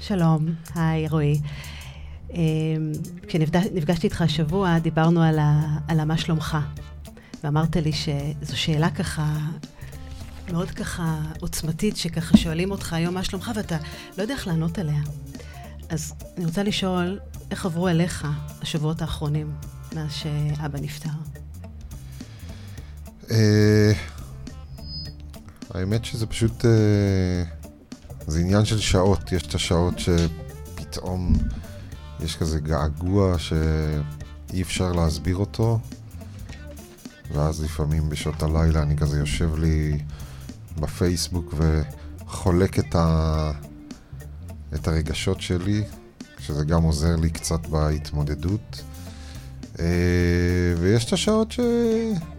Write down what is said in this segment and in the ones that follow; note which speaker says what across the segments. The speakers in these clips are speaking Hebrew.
Speaker 1: שלום, היי רועי. אמ, כשנפגשתי איתך השבוע, דיברנו על, ה, על מה שלומך. ואמרת לי שזו שאלה ככה, מאוד ככה עוצמתית, שככה שואלים אותך היום מה שלומך, ואתה לא יודע איך לענות עליה. אז אני רוצה לשאול, איך עברו אליך השבועות האחרונים מאז שאבא נפטר?
Speaker 2: אה, האמת שזה פשוט... אה, זה עניין של שעות. יש את השעות שפתאום יש כזה געגוע שאי אפשר להסביר אותו, ואז לפעמים בשעות הלילה אני כזה יושב לי בפייסבוק וחולק את, ה... את הרגשות שלי, שזה גם עוזר לי קצת בהתמודדות. אה, ויש את השעות ש...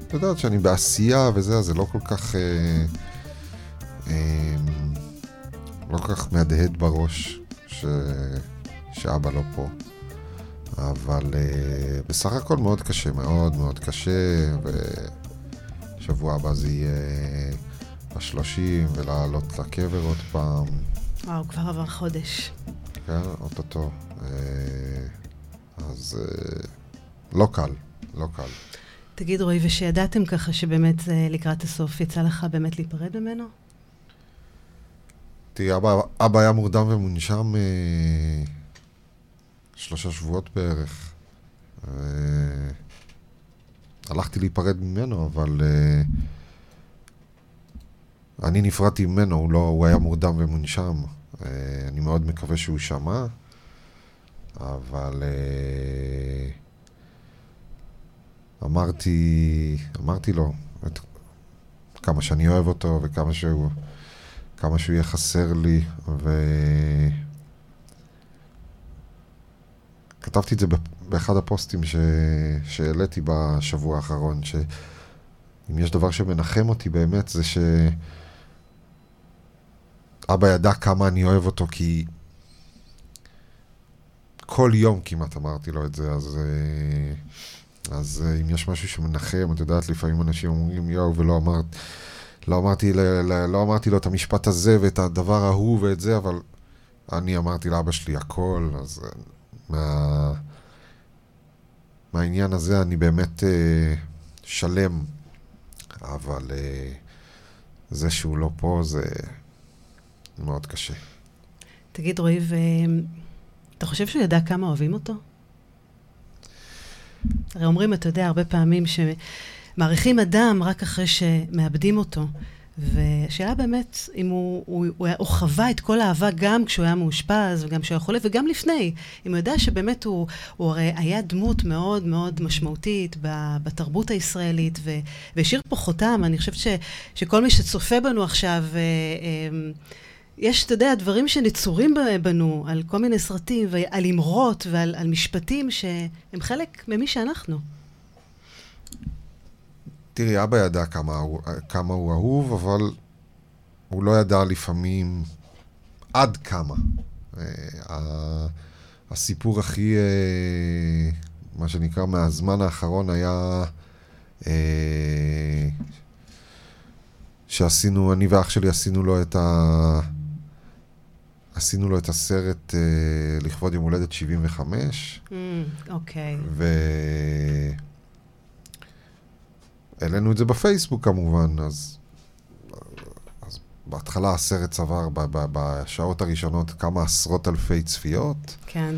Speaker 2: את יודעת, שאני בעשייה וזה, אז זה לא כל כך... אה, אה, לא כל כך מהדהד בראש ש... שאבא לא פה. אבל uh, בסך הכל מאוד קשה, מאוד מאוד קשה, ושבוע הבא זה יהיה השלושים, ולעלות לקבר עוד פעם.
Speaker 1: וואו, כבר עבר חודש.
Speaker 2: כן, אוטוטו. Uh, אז uh, לא קל, לא קל.
Speaker 1: תגיד, רועי, ושידעתם ככה שבאמת לקראת הסוף יצא לך באמת להיפרד ממנו?
Speaker 2: תראי, אבא, אבא היה מורדם ומונשם אה, שלושה שבועות בערך. אה, הלכתי להיפרד ממנו, אבל אה, אני נפרדתי ממנו, הוא, לא, הוא היה מורדם ומונשם. אה, אני מאוד מקווה שהוא שמע, אבל אה, אמרתי, אמרתי לו את, כמה שאני אוהב אותו וכמה שהוא... כמה שהוא יהיה חסר לי, ו... כתבתי את זה באחד הפוסטים ש... שהעליתי בשבוע האחרון, שאם יש דבר שמנחם אותי באמת, זה ש... אבא ידע כמה אני אוהב אותו, כי כל יום כמעט אמרתי לו את זה, אז, אז אם יש משהו שמנחם, את יודעת, לפעמים אנשים אומרים, יואו, ולא אמרת... לא אמרתי, לא אמרתי לו את המשפט הזה ואת הדבר ההוא ואת זה, אבל אני אמרתי לאבא שלי הכל, אז אה, מה... מהעניין הזה אני באמת אה, שלם, אבל אה, זה שהוא לא פה זה מאוד קשה.
Speaker 1: תגיד, רועי, אתה חושב שהוא ידע כמה אוהבים אותו? הרי אומרים, אתה יודע, הרבה פעמים ש... מעריכים אדם רק אחרי שמאבדים אותו. והשאלה באמת, אם הוא, הוא, הוא, הוא חווה את כל האהבה גם כשהוא היה מאושפז וגם כשהוא היה חולה וגם לפני. אם הוא יודע שבאמת הוא, הוא הרי היה דמות מאוד מאוד משמעותית בתרבות הישראלית והשאיר פה חותם. אני חושבת ש, שכל מי שצופה בנו עכשיו, אה, אה, יש, אתה יודע, דברים שנצורים בנו על כל מיני סרטים ועל אמרות ועל משפטים שהם חלק ממי שאנחנו.
Speaker 2: תראי, אבא ידע כמה, כמה הוא אהוב, אבל הוא לא ידע לפעמים עד כמה. אה, הסיפור הכי, אה, מה שנקרא, מהזמן האחרון היה אה, שעשינו, אני ואח שלי עשינו לו את ה... עשינו לו את הסרט לכבוד יום הולדת 75.
Speaker 1: Mm, אוקיי. Mm, okay.
Speaker 2: ו... העלינו את זה בפייסבוק כמובן, אז, אז בהתחלה הסרט צבר ב, ב, בשעות הראשונות כמה עשרות אלפי צפיות.
Speaker 1: כן.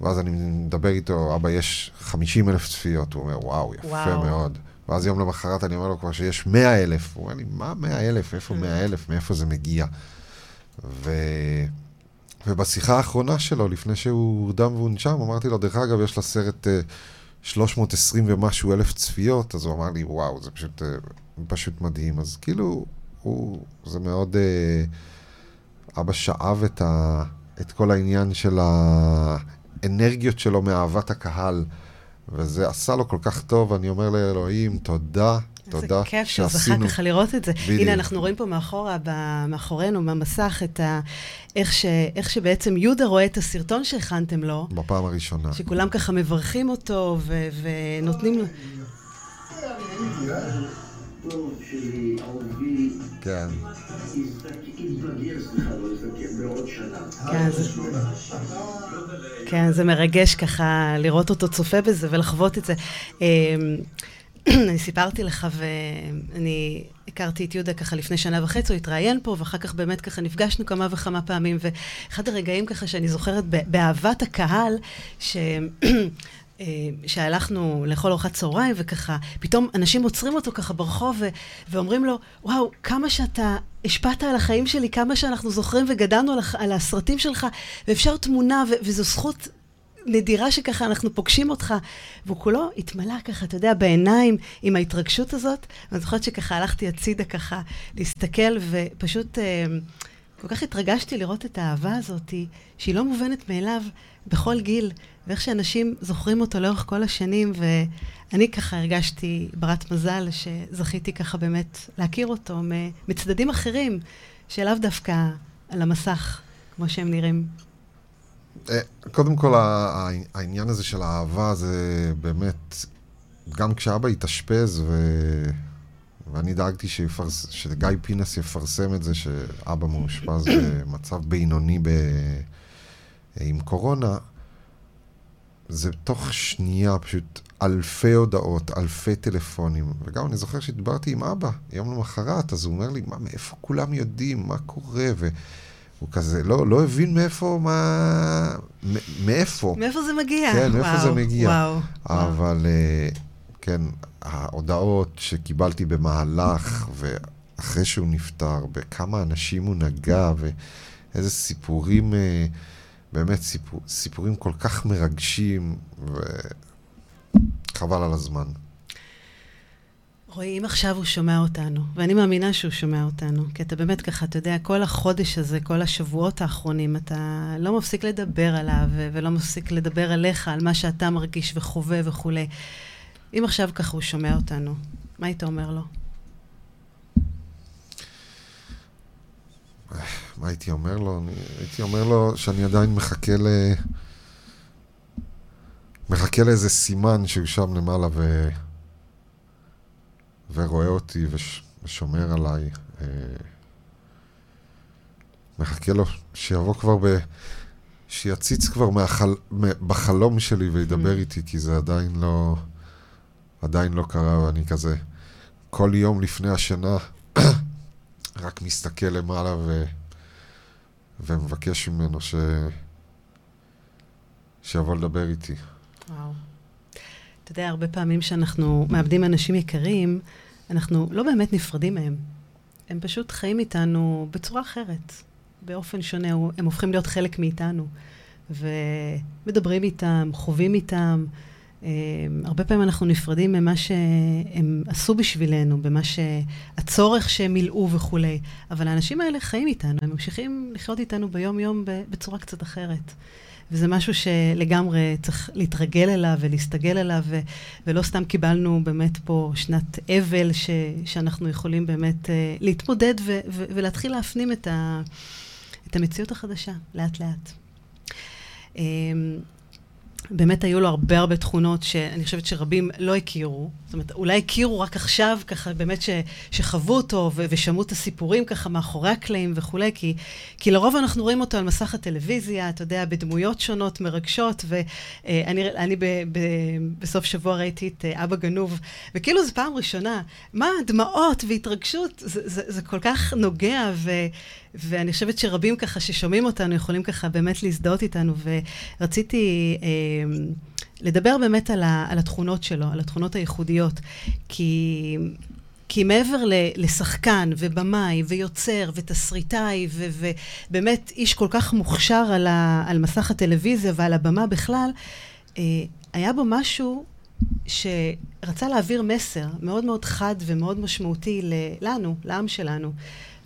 Speaker 2: ואז אני מדבר איתו, אבא, יש 50 אלף צפיות. הוא אומר, וואו, יפה וואו. מאוד. ואז יום למחרת אני אומר לו כבר שיש 100 אלף. הוא אומר לי, מה 100 אלף? איפה 100 אלף? מאיפה זה מגיע? ו... ובשיחה האחרונה שלו, לפני שהוא הורדם והונשם, אמרתי לו, דרך אגב, יש לסרט... Uh, 320 ומשהו אלף צפיות, אז הוא אמר לי, וואו, זה פשוט, אה, פשוט מדהים. אז כאילו, הוא, זה מאוד... אה, אבא שאב את, ה, את כל העניין של האנרגיות שלו מאהבת הקהל, וזה עשה לו כל כך טוב, אני אומר לאלוהים, תודה, תודה
Speaker 1: שעשינו. איזה כיף שזכה ככה לראות את זה. בדיוק. הנה, אנחנו רואים פה מאחורה, מאחורינו, במסך, את ה... איך, ש... איך שבעצם יהודה רואה את הסרטון שהכנתם לו.
Speaker 2: בפעם הראשונה.
Speaker 1: שכולם ככה מברכים אותו ו... ונותנים לו...
Speaker 2: כן. כן,
Speaker 1: כן, זה מרגש ככה לראות אותו צופה בזה ולחוות את זה. אני סיפרתי לך, ואני הכרתי את יהודה ככה לפני שנה וחצי, הוא התראיין פה, ואחר כך באמת ככה נפגשנו כמה וכמה פעמים, ואחד הרגעים ככה שאני זוכרת באהבת הקהל, ש... אה, שהלכנו לאכול ארוחת צהריים, וככה, פתאום אנשים עוצרים אותו ככה ברחוב ו- ואומרים לו, וואו, כמה שאתה השפעת על החיים שלי, כמה שאנחנו זוכרים וגדלנו על, על הסרטים שלך, ואפשר תמונה, ו- וזו זכות נדירה שככה אנחנו פוגשים אותך. והוא כולו התמלא ככה, אתה יודע, בעיניים עם ההתרגשות הזאת. ואני זוכרת שככה הלכתי הצידה ככה להסתכל, ופשוט אה, כל כך התרגשתי לראות את האהבה הזאת, שהיא לא מובנת מאליו בכל גיל, ואיך שאנשים זוכרים אותו לאורך כל השנים, ואני ככה הרגשתי ברת מזל שזכיתי ככה באמת להכיר אותו מצדדים אחרים, שלאו דווקא על המסך, כמו שהם נראים.
Speaker 2: אה, קודם כל, העניין הזה של האהבה זה באמת, גם כשאבא התאשפז, ו... ואני דאגתי שיפרס... שגיא פינס יפרסם את זה, שאבא מאושפז במצב בינוני ב... עם קורונה, זה תוך שנייה פשוט אלפי הודעות, אלפי טלפונים. וגם אני זוכר שדיברתי עם אבא יום למחרת, אז הוא אומר לי, מה, מאיפה כולם יודעים, מה קורה? ו... הוא כזה לא, לא הבין מאיפה, מה... מאיפה.
Speaker 1: מאיפה זה מגיע.
Speaker 2: כן, מאיפה וואו, זה מגיע. וואו. אבל וואו. אה, כן, ההודעות שקיבלתי במהלך, ואחרי שהוא נפטר, בכמה אנשים הוא נגע, ואיזה סיפורים, אה, באמת סיפור, סיפורים כל כך מרגשים, וחבל על הזמן.
Speaker 1: רועי, אם עכשיו הוא שומע אותנו, ואני מאמינה שהוא שומע אותנו, כי אתה באמת ככה, אתה יודע, כל החודש הזה, כל השבועות האחרונים, אתה לא מפסיק לדבר עליו, ולא מפסיק לדבר עליך, על מה שאתה מרגיש וחווה וכולי. אם עכשיו ככה הוא שומע אותנו, מה היית אומר לו?
Speaker 2: מה הייתי אומר לו? אני, הייתי אומר לו שאני עדיין מחכה ל... מחכה לאיזה סימן שהוא שם למעלה ו... ורואה אותי וש... ושומר עליי. אה... מחכה לו שיבוא כבר ב... שיציץ כבר מהחל... בחלום שלי וידבר mm. איתי, כי זה עדיין לא... עדיין לא קרה, ואני כזה... כל יום לפני השינה רק מסתכל למעלה ו... ומבקש ממנו ש... שיבוא לדבר איתי.
Speaker 1: אתה יודע, הרבה פעמים שאנחנו מאבדים אנשים יקרים, אנחנו לא באמת נפרדים מהם. הם פשוט חיים איתנו בצורה אחרת, באופן שונה, הם הופכים להיות חלק מאיתנו. ומדברים איתם, חווים איתם. אה, הרבה פעמים אנחנו נפרדים ממה שהם עשו בשבילנו, במה שהצורך שהם מילאו וכולי. אבל האנשים האלה חיים איתנו, הם ממשיכים לחיות איתנו ביום-יום בצורה קצת אחרת. וזה משהו שלגמרי צריך להתרגל אליו ולהסתגל אליו, ולא סתם קיבלנו באמת פה שנת אבל ש- שאנחנו יכולים באמת uh, להתמודד ו- ו- ולהתחיל להפנים את, ה- את המציאות החדשה, לאט-לאט. באמת היו לו הרבה הרבה תכונות שאני חושבת שרבים לא הכירו. זאת אומרת, אולי הכירו רק עכשיו, ככה באמת ש, שחוו אותו ו, ושמעו את הסיפורים ככה מאחורי הקלעים וכולי, כי, כי לרוב אנחנו רואים אותו על מסך הטלוויזיה, אתה יודע, בדמויות שונות, מרגשות, ואני אני ב, ב, בסוף שבוע ראיתי את אה, אבא גנוב, וכאילו זו פעם ראשונה, מה, דמעות והתרגשות, זה, זה, זה כל כך נוגע, ו... ואני חושבת שרבים ככה ששומעים אותנו יכולים ככה באמת להזדהות איתנו, ורציתי אה, לדבר באמת על, ה, על התכונות שלו, על התכונות הייחודיות, כי... כי מעבר לשחקן ובמאי ויוצר ותסריטאי ובאמת איש כל כך מוכשר על, ה, על מסך הטלוויזיה ועל הבמה בכלל, אה, היה בו משהו שרצה להעביר מסר מאוד מאוד חד ומאוד משמעותי לנו, לעם שלנו.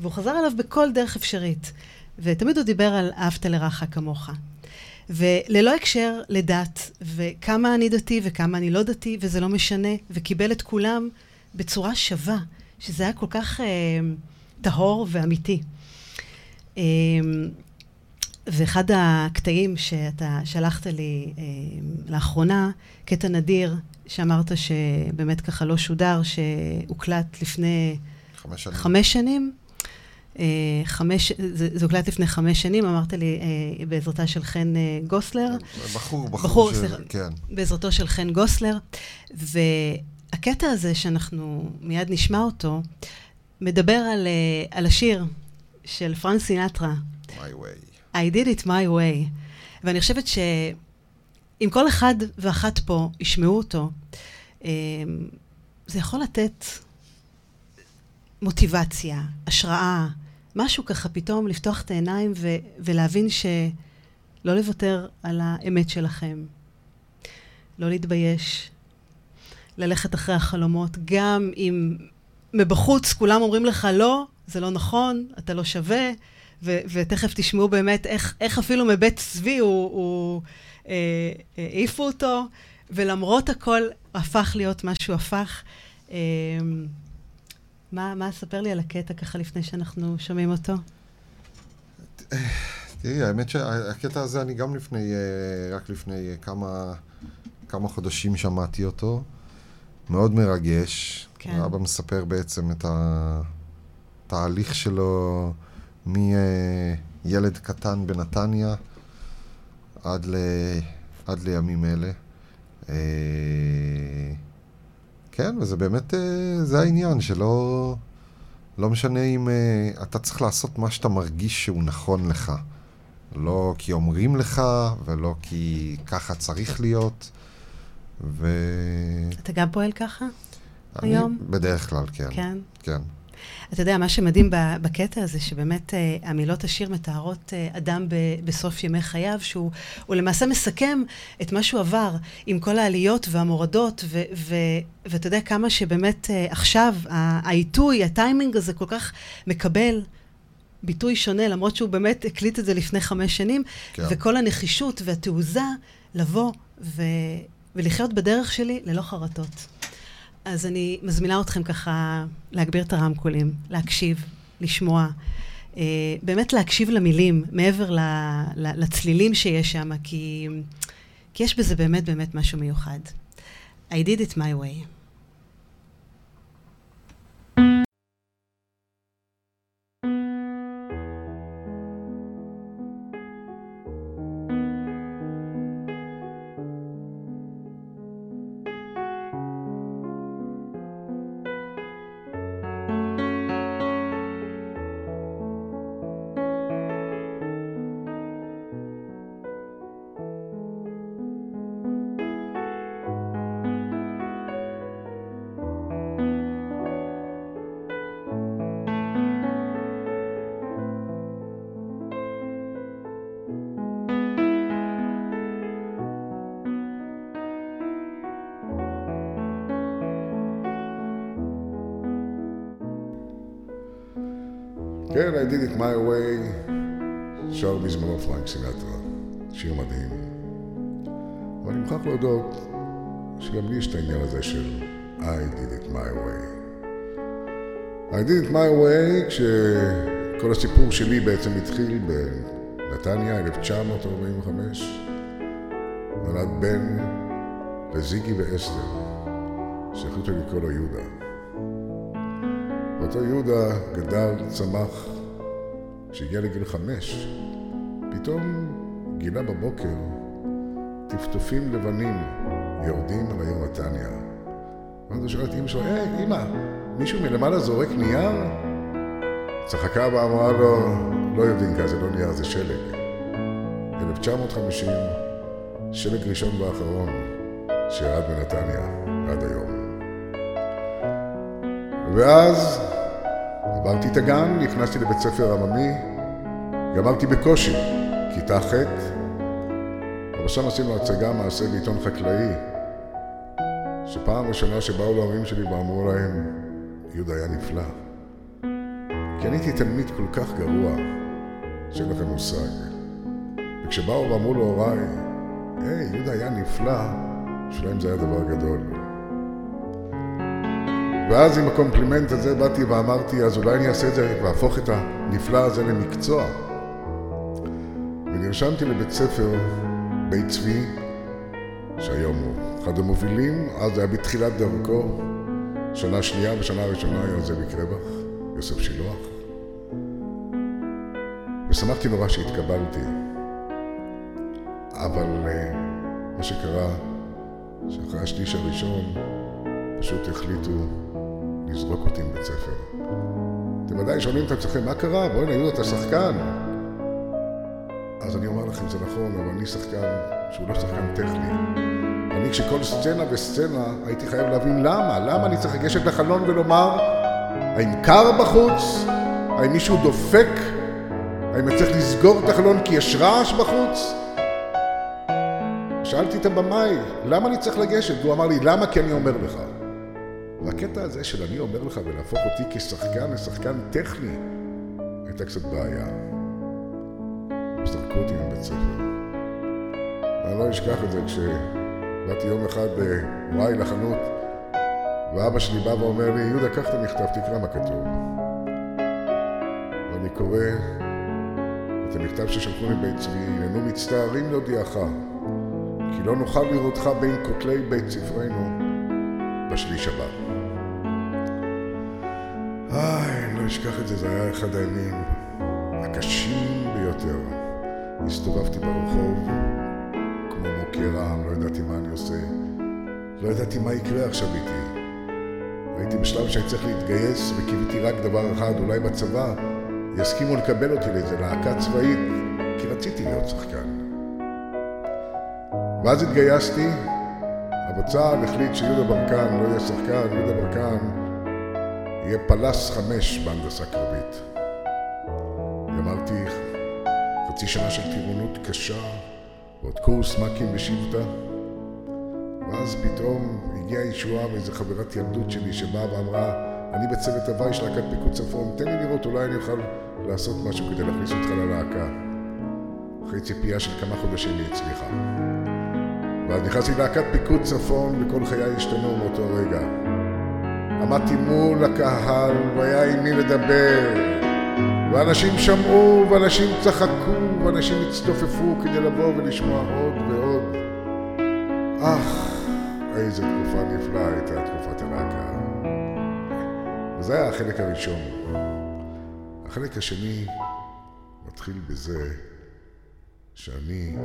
Speaker 1: והוא חזר עליו בכל דרך אפשרית. ותמיד הוא דיבר על אהבת לרעך כמוך. וללא הקשר לדת, וכמה אני דתי וכמה אני לא דתי, וזה לא משנה, וקיבל את כולם בצורה שווה, שזה היה כל כך אה, טהור ואמיתי. אה, ואחד הקטעים שאתה שלחת לי אה, לאחרונה, קטע נדיר, שאמרת שבאמת ככה לא שודר, שהוקלט לפני
Speaker 2: חמש שנים.
Speaker 1: חמש שנים. אה, חמש, זה, הוקלט לפני חמש שנים, אמרת לי, אה, בעזרתה של חן אה, גוסלר.
Speaker 2: בחור, בחור,
Speaker 1: בחור,
Speaker 2: ש...
Speaker 1: סליחה.
Speaker 2: כן.
Speaker 1: בעזרתו של חן גוסלר. והקטע הזה שאנחנו מיד נשמע אותו, מדבר על, על השיר של פרנק סינטרה,
Speaker 2: My way.
Speaker 1: I did it my way. ואני חושבת שאם כל אחד ואחת פה ישמעו אותו, זה יכול לתת מוטיבציה, השראה, משהו ככה פתאום לפתוח את העיניים ו- ולהבין שלא לוותר על האמת שלכם, לא להתבייש, ללכת אחרי החלומות, גם אם מבחוץ כולם אומרים לך לא, זה לא נכון, אתה לא שווה, ו- ותכף תשמעו באמת איך, איך אפילו מבית צבי הוא, הוא אה, אה, העיפו אותו, ולמרות הכל הפך להיות מה שהוא הפך. אה, מה, מה, ספר לי על הקטע ככה לפני שאנחנו שומעים אותו.
Speaker 2: תראי, האמת שהקטע הזה, אני גם לפני, אה, רק לפני אה, כמה, כמה חודשים שמעתי אותו. מאוד מרגש.
Speaker 1: כן.
Speaker 2: אבא מספר בעצם את התהליך שלו מילד קטן בנתניה עד, ל, עד לימים אלה. כן, וזה באמת, אה, זה העניין, שלא לא משנה אם אה, אתה צריך לעשות מה שאתה מרגיש שהוא נכון לך. לא כי אומרים לך, ולא כי ככה צריך להיות. ו...
Speaker 1: אתה גם פועל ככה?
Speaker 2: אני
Speaker 1: היום?
Speaker 2: בדרך כלל, כן.
Speaker 1: כן.
Speaker 2: כן.
Speaker 1: אתה יודע, מה שמדהים בקטע הזה, שבאמת אה, המילות השיר מתארות אה, אדם בסוף ימי חייו, שהוא הוא למעשה מסכם את מה שהוא עבר, עם כל העליות והמורדות, ו- ו- ואתה יודע כמה שבאמת אה, עכשיו העיתוי, הטיימינג הזה כל כך מקבל ביטוי שונה, למרות שהוא באמת הקליט את זה לפני חמש שנים,
Speaker 2: כן.
Speaker 1: וכל הנחישות והתעוזה לבוא ו- ולחיות בדרך שלי ללא חרטות. אז אני מזמינה אתכם ככה להגביר את הרמקולים, להקשיב, לשמוע. אה, באמת להקשיב למילים, מעבר ל, ל, לצלילים שיש שם, כי, כי יש בזה באמת באמת משהו מיוחד. I did it my way.
Speaker 3: כן, I did it my way, שר בזמנו פרנק סינטרה, שיר מדהים. אבל אני מוכרח להודות שגם לי יש את העניין הזה של I did it my way. I did it my way כשכל הסיפור שלי בעצם התחיל בנתניה, 1945. נולד בן לזיגי ואסתר, שהחליטו לקרוא לו יהודה. ואותו יהודה גדל, צמח, כשהגיע לגיל חמש, פתאום גילה בבוקר טפטופים לבנים יורדים על העיר נתניה. ואז הוא שאל את אמא שלו, היי, אמא, מישהו מלמעלה זורק נייר? צחקה ואמרה לו, לא יודעים כזה, לא נייר, זה שלג. 1950, שלג ראשון ואחרון שירד בנתניה עד היום. ואז עברתי את הגן, נכנסתי לבית ספר עממי, גמרתי בקושי, כיתה ח', אבל שם עשינו הצגה מעשה בעיתון חקלאי, שפעם ראשונה שבאו להורים שלי ואמרו להם, יהודה היה נפלא. כי אני הייתי תלמיד כל כך גרוע, שאין לכם מושג. וכשבאו ואמרו להוריי, היי, יהודה היה נפלא, בשבילם זה היה דבר גדול. ואז עם הקומפלימנט הזה באתי ואמרתי, אז אולי אני אעשה את זה ואהפוך את הנפלא הזה למקצוע. ונרשמתי לבית ספר בית צבי שהיום הוא אחד המובילים, אז היה בתחילת דרכו, שנה שנייה ושנה ראשונה היה זאביק רווח, יוסף שילוח. ושמחתי נורא שהתקבלתי. אבל uh, מה שקרה, שאחרי השליש הראשון פשוט החליטו לזרוק אותי מבית ספר. אתם ודאי שואלים את עצמכם, מה קרה? בוא'נה, יהודה, אתה שחקן. אז אני אומר לכם, זה נכון, אבל אני שחקן שהוא לא שחקן טכני. אני כשכל סצנה וסצנה הייתי חייב להבין למה, למה אני צריך לגשת לחלון ולומר האם קר בחוץ? האם מישהו דופק? האם אני צריך לסגור את החלון כי יש רעש בחוץ? שאלתי את הבמאי, למה אני צריך לגשת? והוא אמר לי, למה? כי אני אומר לך. והקטע הזה של אני אומר לך ולהפוך אותי כשחקן לשחקן טכני, הייתה קצת בעיה. זרקו אותי מבית ספר. ואני לא אשכח את זה כשבאתי יום אחד בוואי לחנות, ואבא שלי בא ואומר לי, יהודה, קח את המכתב, תקרא מה כתוב. ואני קורא את המכתב ששלחו לי בית צבי, הננו מצטערים להודיעך, כי לא נוכל לראותך בין כותלי בית ספרנו בשליש הבא. לא אשכח את זה, זה היה אחד הימים הקשים ביותר. הסתובבתי ברחוב כמו מוקי רעם, לא ידעתי מה אני עושה. לא ידעתי מה יקרה עכשיו איתי. הייתי בשלב שהייתי צריך להתגייס וקיוויתי רק דבר אחד, אולי בצבא יסכימו לקבל אותי לאיזה להקה צבאית, כי רציתי להיות שחקן. ואז התגייסתי, אבל צה"ל החליט שיהודה ברקן לא יהיה שחקן, יהודה ברקן יהיה פלס חמש בהנדסה קרבית. אמרתי, חצי שנה של טירונות קשה, ועוד קורס מ"כים בשבטה. ואז פתאום הגיעה ישועה מאיזה חברת ילדות שלי שבאה ואמרה, אני בצוות הוואי של להקת פיקוד צפון, תן לי לראות, אולי אני אוכל לעשות משהו כדי להכניס אותך ללהקה. אחרי ציפייה של כמה חודשים היא הצליחה. ואז נכנסתי ללהקת פיקוד צפון וכל חיי השתנו מאותו רגע. עמדתי מול הקהל והיה עם מי לדבר ואנשים שמעו ואנשים צחקו ואנשים הצטופפו כדי לבוא ולשמוע עוד ועוד. אך, איזה תקופה נפלאה הייתה תקופת הלהקה. וזה היה החלק הראשון. החלק השני מתחיל בזה שאני,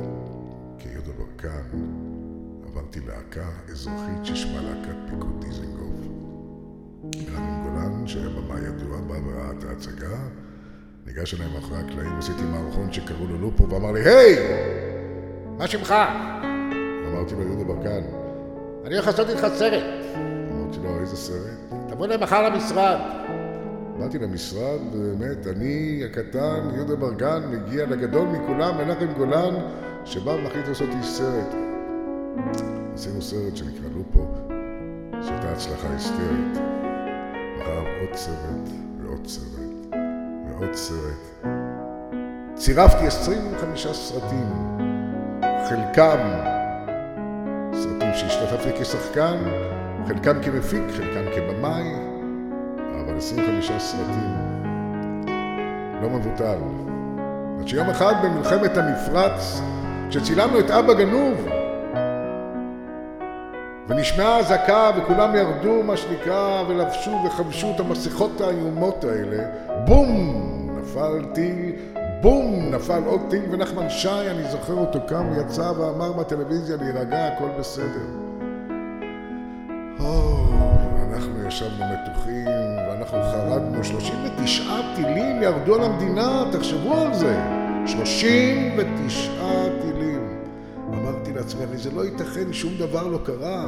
Speaker 3: כיהודה ברקן, עברתי להקה אזרחית ששמה להקת פיקוד דיזנגוף. רמון גולן, שהיה במה ידוע, בא וראה את ההצגה, ניגש אליי מאחורי הקלעים, עשיתי מערכון שקראו לו לופו, ואמר לי, היי! מה שמך? אמרתי לו, יהודה ברקן. אני הולך לעשות איתך סרט. אמרתי לו, איזה סרט? תבוא אליי מחר למשרד. באתי למשרד, ובאמת, אני הקטן, יהודה ברגן, מגיע לגדול מכולם, מנחם גולן, שבא ומחליט לעשות איש סרט. עשינו סרט שנקרא לופו, שהייתה הצלחה היסטרית. אחריו עוד סרט ועוד סרט ועוד סרט. צירפתי 25 סרטים, חלקם סרטים שהשתתפתי כשחקן, חלקם כמפיק, חלקם כבמאי, אבל 25 סרטים לא מבוטל. עד שיום אחד במלחמת המפרץ, כשצילמנו את אבא גנוב, ונשמעה אזעקה וכולם ירדו, מה שנקרא, ולבשו וחבשו את המסכות האיומות האלה, בום! נפל טיל, בום! נפל עוד טיל, ונחמן שי, אני זוכר אותו קם, יצא ואמר בטלוויזיה להירגע, הכל בסדר. אנחנו ישבנו מתוחים, ואנחנו חרדנו, 39 טילים ירדו על המדינה, תחשבו על זה. 39 טילים. אמרתי לעצמי, הרי זה לא ייתכן, שום דבר לא קרה.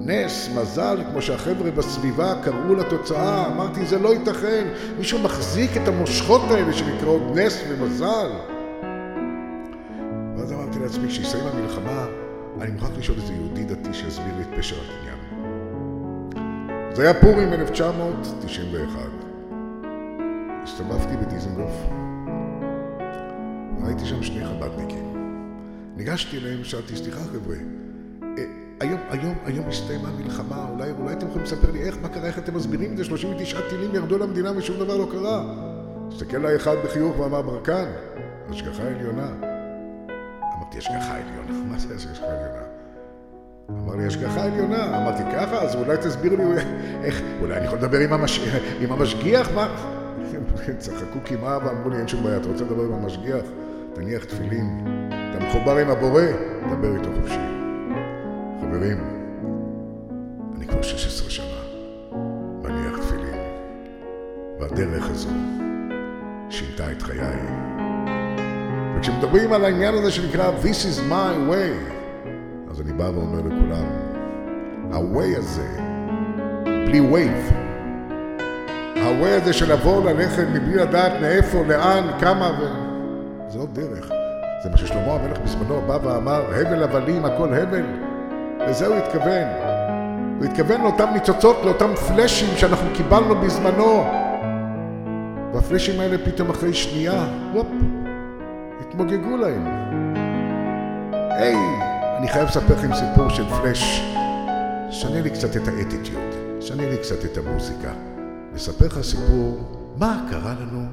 Speaker 3: נס, מזל, כמו שהחבר'ה בסביבה קראו לתוצאה, אמרתי, זה לא ייתכן. מישהו מחזיק את המושכות האלה שנקראות נס ומזל. ואז אמרתי לעצמי, כשיסיים המלחמה, אני מוכרח לשאול איזה יהודי דתי שיסביר לי את פשר הקניין. זה היה פורים 1991. הסתובבתי בדיזנגוף, ראיתי שם שני חב"דניקים. ניגשתי אליהם ושאלתי, סליחה חבר'ה, אה, היום, היום, היום הסתיימה המלחמה, אולי, אולי אתם יכולים לספר לי איך, מה קרה, איך אתם מסבירים את זה? 39 טילים ירדו למדינה ושום דבר לא קרה. הסתכל עליי אחד בחיוך ואמר, ברקן, השגחה עליונה. אמרתי, השגחה עליונה? מה זה השגחה עליונה? אמר לי, השגחה עליונה. אמרתי, ככה? אז אולי תסביר לי איך, אולי אני יכול לדבר עם, המש... עם המשגיח? מה? צחקו קמעה ואמרו לי, אין שום בעיה, אתה רוצה לדבר עם המשגיח? תניח תפילין. מחובר עם הבורא, דבר איתו חופשי. חברים, אני כבר 16 שנה מניח תפילין, והדרך הזו שינתה את חיי. וכשמדברים על העניין הזה שנקרא This is my way, אז אני בא ואומר לכולם, ה-way הזה, בלי wave, ה-way הזה של לבוא ללכת מבלי לדעת מאיפה, לאן, כמה, ו... עוד דרך. זה מה ששלמה המלך בזמנו בא ואמר, הבל הבלים, הכל הבל. לזה הוא התכוון. הוא התכוון לאותם ניצוצות, לאותם פלאשים שאנחנו קיבלנו בזמנו. והפלאשים האלה פתאום אחרי שנייה, וופ, התמוגגו להם. היי, אני חייב לספר לכם סיפור של פלאש. שנה לי קצת את האטיטיוד, שנה לי קצת את המוזיקה. לספר לך סיפור, מה קרה לנו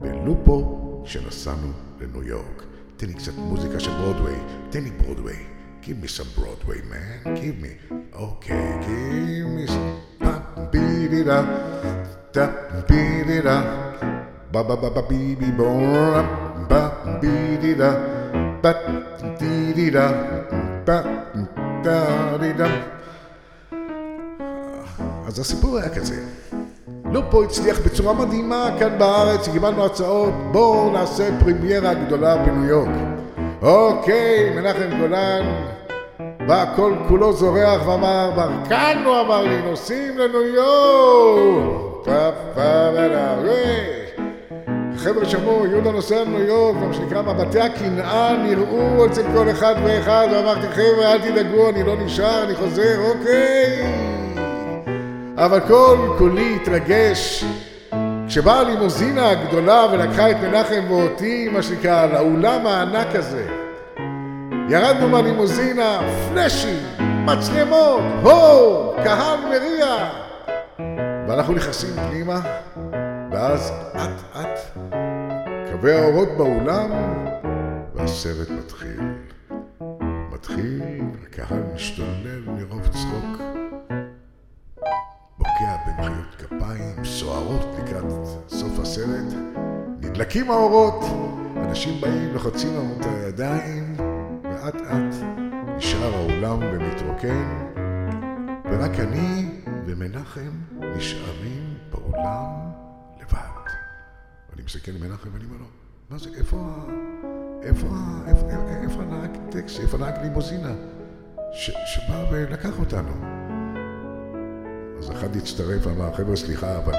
Speaker 3: בלופו כשנסענו לניו יורק. תן לי קצת מוזיקה של ברודוויי, תן לי ברודוויי. Give me some Broadway, man. Give me. Okay, give me some. Ba beat it up. Da beat it up. Ba ba ba ba bee bee bo ba beat it up. Ba dee dee da. Ba da dee da. אז הסיפור היה כזה. לא פה הצליח בצורה מדהימה כאן בארץ, קיבלנו הצעות, בואו נעשה פרימיירה גדולה בניו יורק. אוקיי, מנחם גולן בא כל כולו זורח ואמר, ברקנו אמר לי, נוסעים לניו יורק. חבר'ה שמעו, יהודה נוסע לניו יורק, מה שנקרא מבטי הקנאה נראו אצל כל אחד ואחד, ואמרתי, חבר'ה, אל תדאגו, אני לא נשאר, אני חוזר, אוקיי. אבל כל כולי התרגש כשבאה הלימוזינה הגדולה ולקחה את מנחם ואותי, מה שנקרא, לאולם הענק הזה. ירדנו מהלימוזינה, פלאשים, מצלמות, הו, קהל מריע. ואנחנו נכנסים פנימה, ואז אט אט קווי האורות באולם, והסרט מתחיל. מתחיל, הקהל משתולל מרוב צחוק. במחיאות כפיים, סוערות לקראת סוף הסרט, נדלקים האורות, אנשים באים, לוחצים לנו את הידיים, ואט אט נשאר האולם ומתרוקן, ורק אני ומנחם נשארים באולם לבד. אני מסתכל מנחם ואני אומר לו, מה זה, איפה ה... איפה ה... איפה, איפה הנהג טקסי, איפה הנהג לימוזינה ש, שבא ולקח אותנו? אז אחד הצטרף ואמר, חבר'ה, סליחה, אבל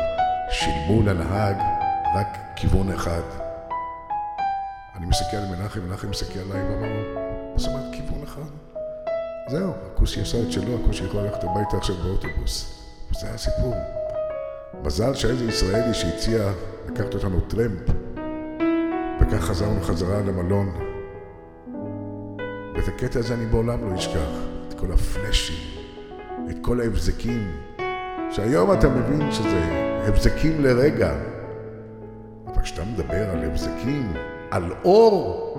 Speaker 3: שילמו לנהג רק כיוון אחד. אני מסתכל על מנחם, מנחם מסתכל עליי ואמר, מה זאת אומרת כיוון אחד? זהו, הכושי עשה את שלו, הכושי יכול ללכת הביתה עכשיו באוטובוס. וזה היה הסיפור. מזל שהיה ישראלי שהציע לקחת אותנו טרמפ, וכך חזרנו חזרה למלון. ואת הקטע הזה אני בעולם לא אשכח, את כל הפלאשים, את כל ההבזקים, שהיום אתה מבין שזה הבזקים לרגע, אבל כשאתה מדבר על הבזקים, על אור,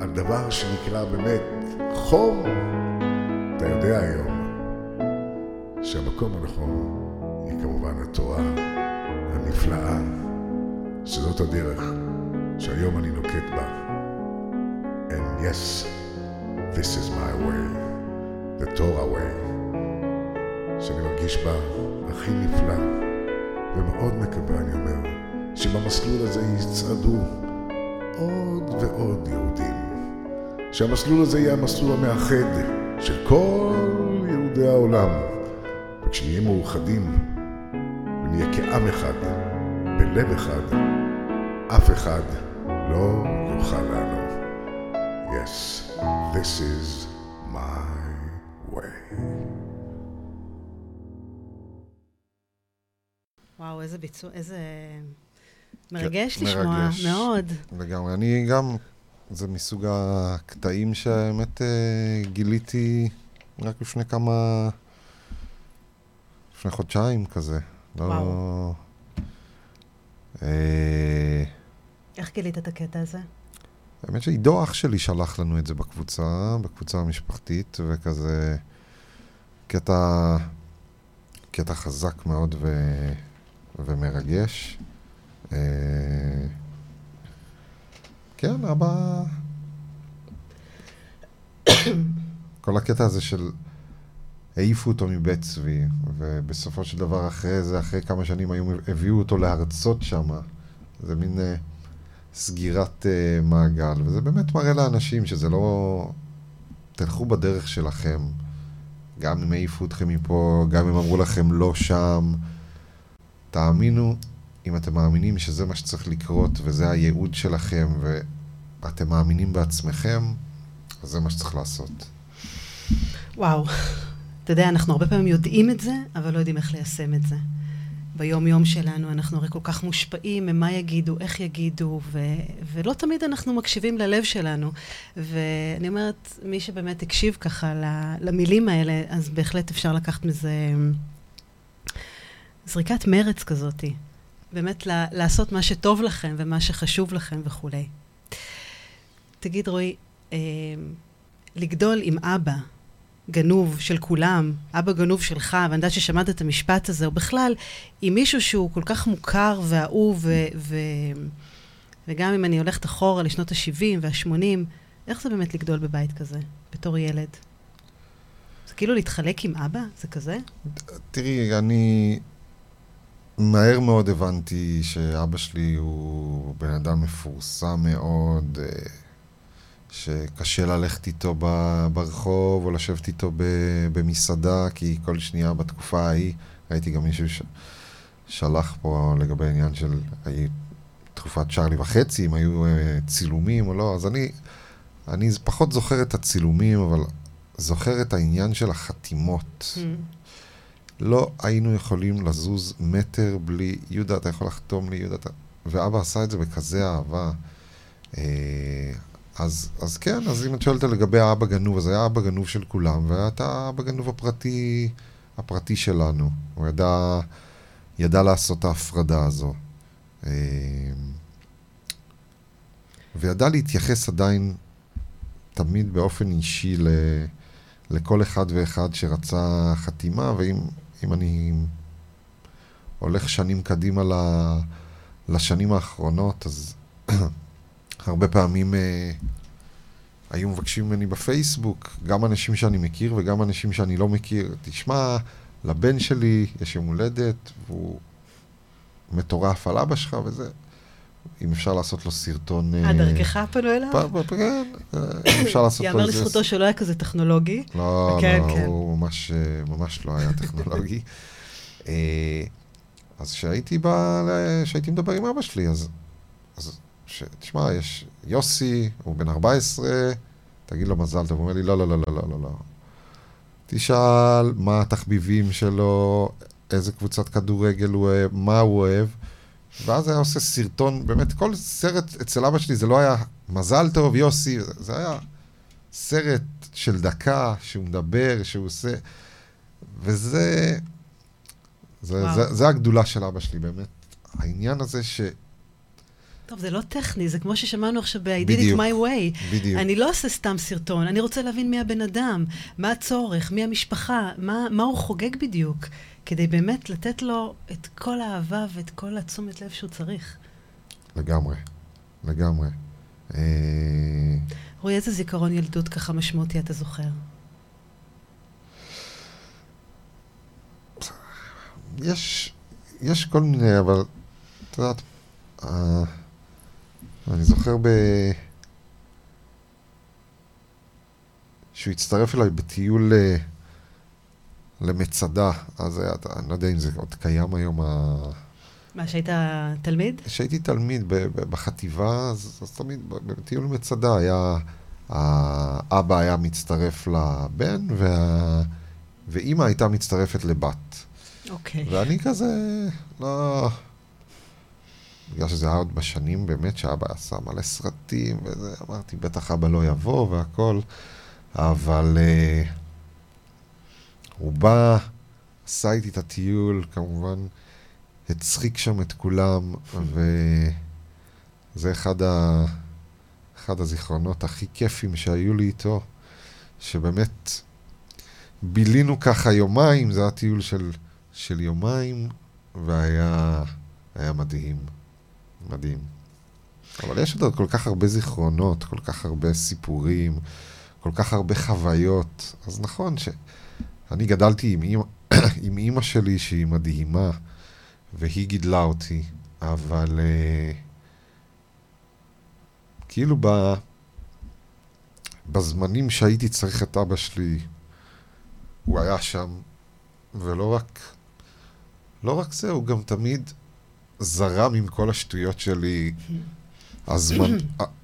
Speaker 3: על דבר שנקרא באמת חום, אתה יודע היום שהמקום הנכון היא כמובן התורה הנפלאה, שזאת הדרך שהיום אני נוקט בה. And yes, this is my way, the Torah way. שאני מרגיש בה הכי נפלא, ומאוד מקווה, אני אומר, שבמסלול הזה יצעדו עוד ועוד יהודים. שהמסלול הזה יהיה המסלול המאחד של כל יהודי העולם. וכשנהיה מאוחדים ונהיה כעם אחד, בלב אחד, אף אחד לא יוכל לנו. Yes, this is
Speaker 1: וואו, איזה ביצוע, איזה... מרגש
Speaker 2: כן,
Speaker 1: לשמוע,
Speaker 2: מרגש.
Speaker 1: מאוד.
Speaker 2: לגמרי. אני גם, זה מסוג הקטעים שהאמת אה, גיליתי רק לפני כמה... לפני חודשיים כזה. לא...
Speaker 1: וואו.
Speaker 2: אה,
Speaker 1: איך גילית את הקטע הזה?
Speaker 2: האמת שעידו אח שלי שלח לנו את זה בקבוצה, בקבוצה המשפחתית, וכזה קטע, קטע חזק מאוד ו, ומרגש. אה, כן, אבא... כל הקטע הזה של העיפו אותו מבית צבי, ובסופו של דבר אחרי זה, אחרי כמה שנים היו, הביאו אותו להרצות שם. זה מין uh, סגירת uh, מעגל, וזה באמת מראה לאנשים שזה לא... תלכו בדרך שלכם. גם אם העיפו אתכם מפה, גם אם אמרו לכם לא שם. תאמינו, אם אתם מאמינים שזה מה שצריך לקרות, וזה הייעוד שלכם, ואתם מאמינים בעצמכם, אז זה מה שצריך לעשות.
Speaker 1: וואו. אתה יודע, אנחנו הרבה פעמים יודעים את זה, אבל לא יודעים איך ליישם את זה. ביום-יום שלנו אנחנו הרי כל כך מושפעים ממה יגידו, איך יגידו, ו- ולא תמיד אנחנו מקשיבים ללב שלנו. ואני אומרת, מי שבאמת הקשיב ככה למילים האלה, אז בהחלט אפשר לקחת מזה זריקת מרץ כזאתי. באמת ל- לעשות מה שטוב לכם ומה שחשוב לכם וכולי. תגיד, רועי, אה, לגדול עם אבא, גנוב של כולם, אבא גנוב שלך, ואני יודעת ששמעת את המשפט הזה, או בכלל, עם מישהו שהוא כל כך מוכר ואהוב, ו- ו- וגם אם אני הולכת אחורה לשנות ה-70 וה-80, איך זה באמת לגדול בבית כזה, בתור ילד? זה כאילו להתחלק עם אבא? זה כזה?
Speaker 2: תראי, אני מהר מאוד הבנתי שאבא שלי הוא בן אדם מפורסם מאוד. אה, שקשה ללכת איתו ברחוב או לשבת איתו במסעדה, כי כל שנייה בתקופה ההיא, ראיתי גם מישהו ששלח פה לגבי העניין של תקופת צ'ארלי וחצי, אם היו אה, צילומים או לא, אז אני, אני פחות זוכר את הצילומים, אבל זוכר את העניין של החתימות. Mm. לא היינו יכולים לזוז מטר בלי, יהודה, אתה יכול לחתום לי, יהודה, אתה... ואבא עשה את זה בכזה אהבה. אה, אז, אז כן, אז אם את שואלת לגבי האבא גנוב, אז היה אבא גנוב של כולם, והיה את האבא גנוב הפרטי, הפרטי שלנו. הוא ידע, ידע לעשות ההפרדה הזו. אה, וידע להתייחס עדיין תמיד באופן אישי ל, לכל אחד ואחד שרצה חתימה, ואם אני הולך שנים קדימה לשנים האחרונות, אז הרבה פעמים אה, היו מבקשים ממני בפייסבוק, גם אנשים שאני מכיר וגם אנשים שאני לא מכיר, תשמע, לבן שלי יש יום הולדת, והוא מטורף על אבא שלך וזה. אם אפשר לעשות לו סרטון...
Speaker 1: אה, דרכך פנו אליו?
Speaker 2: כן, אה, אם אפשר לעשות
Speaker 1: לו... יאמר לזכותו שלא היה כזה טכנולוגי.
Speaker 2: לא, כן, לא, כן. הוא ממש, אה, ממש לא היה טכנולוגי. אז כשהייתי מדבר עם אבא שלי, אז תשמע, יש יוסי, הוא בן 14, תגיד לו מזל טוב. הוא אומר לי, לא, לא, לא, לא, לא, לא. תשאל מה התחביבים שלו, איזה קבוצת כדורגל הוא אוהב, מה הוא אוהב. ואז היה עושה סרטון, באמת, כל סרט אצל אבא שלי זה לא היה מזל טוב, יוסי, זה היה סרט של דקה, שהוא מדבר, שהוא עושה... וזה... זה, זה, זה הגדולה של אבא שלי, באמת. העניין הזה ש...
Speaker 1: טוב, זה לא טכני, זה כמו ששמענו עכשיו ב-I did it my way.
Speaker 2: בדיוק.
Speaker 1: אני לא עושה סתם סרטון, אני רוצה להבין מי הבן אדם, מה הצורך, מי המשפחה, מה, מה הוא חוגג בדיוק, כדי באמת לתת לו את כל האהבה ואת כל התשומת לב שהוא צריך.
Speaker 2: לגמרי, לגמרי. אה,
Speaker 1: רועי, איזה זיכרון ילדות ככה משמעותי אתה זוכר?
Speaker 2: יש, יש כל מיני, אבל את יודעת, אה, אני זוכר ב... שהוא הצטרף אליי בטיול אה, למצדה, אז היה, אני לא יודע אם זה עוד קיים היום. ה...
Speaker 1: מה, שהיית תלמיד?
Speaker 2: כשהייתי תלמיד בחטיבה, אז, אז תמיד בטיול מצדה היה, האבא היה מצטרף לבן, וה, ואימא הייתה מצטרפת לבת.
Speaker 1: אוקיי.
Speaker 2: ואני כזה, לא... בגלל שזה היה עוד בשנים באמת שאבא עשה מלא סרטים וזה, אמרתי, בטח אבא לא יבוא והכל, אבל uh, הוא בא, עשה איתי את הטיול, כמובן, הצחיק שם את כולם, וזה אחד, ה... אחד הזיכרונות הכי כיפים שהיו לי איתו, שבאמת בילינו ככה יומיים, זה היה טיול של, של יומיים, והיה היה מדהים. מדהים. אבל יש עוד כל כך הרבה זיכרונות, כל כך הרבה סיפורים, כל כך הרבה חוויות. אז נכון שאני גדלתי עם אימא, עם אימא שלי שהיא מדהימה, והיא גידלה אותי, אבל uh, כאילו ב... בזמנים שהייתי צריך את אבא שלי, הוא היה שם, ולא רק, לא רק זה, הוא גם תמיד זרם עם כל השטויות שלי. הזמן,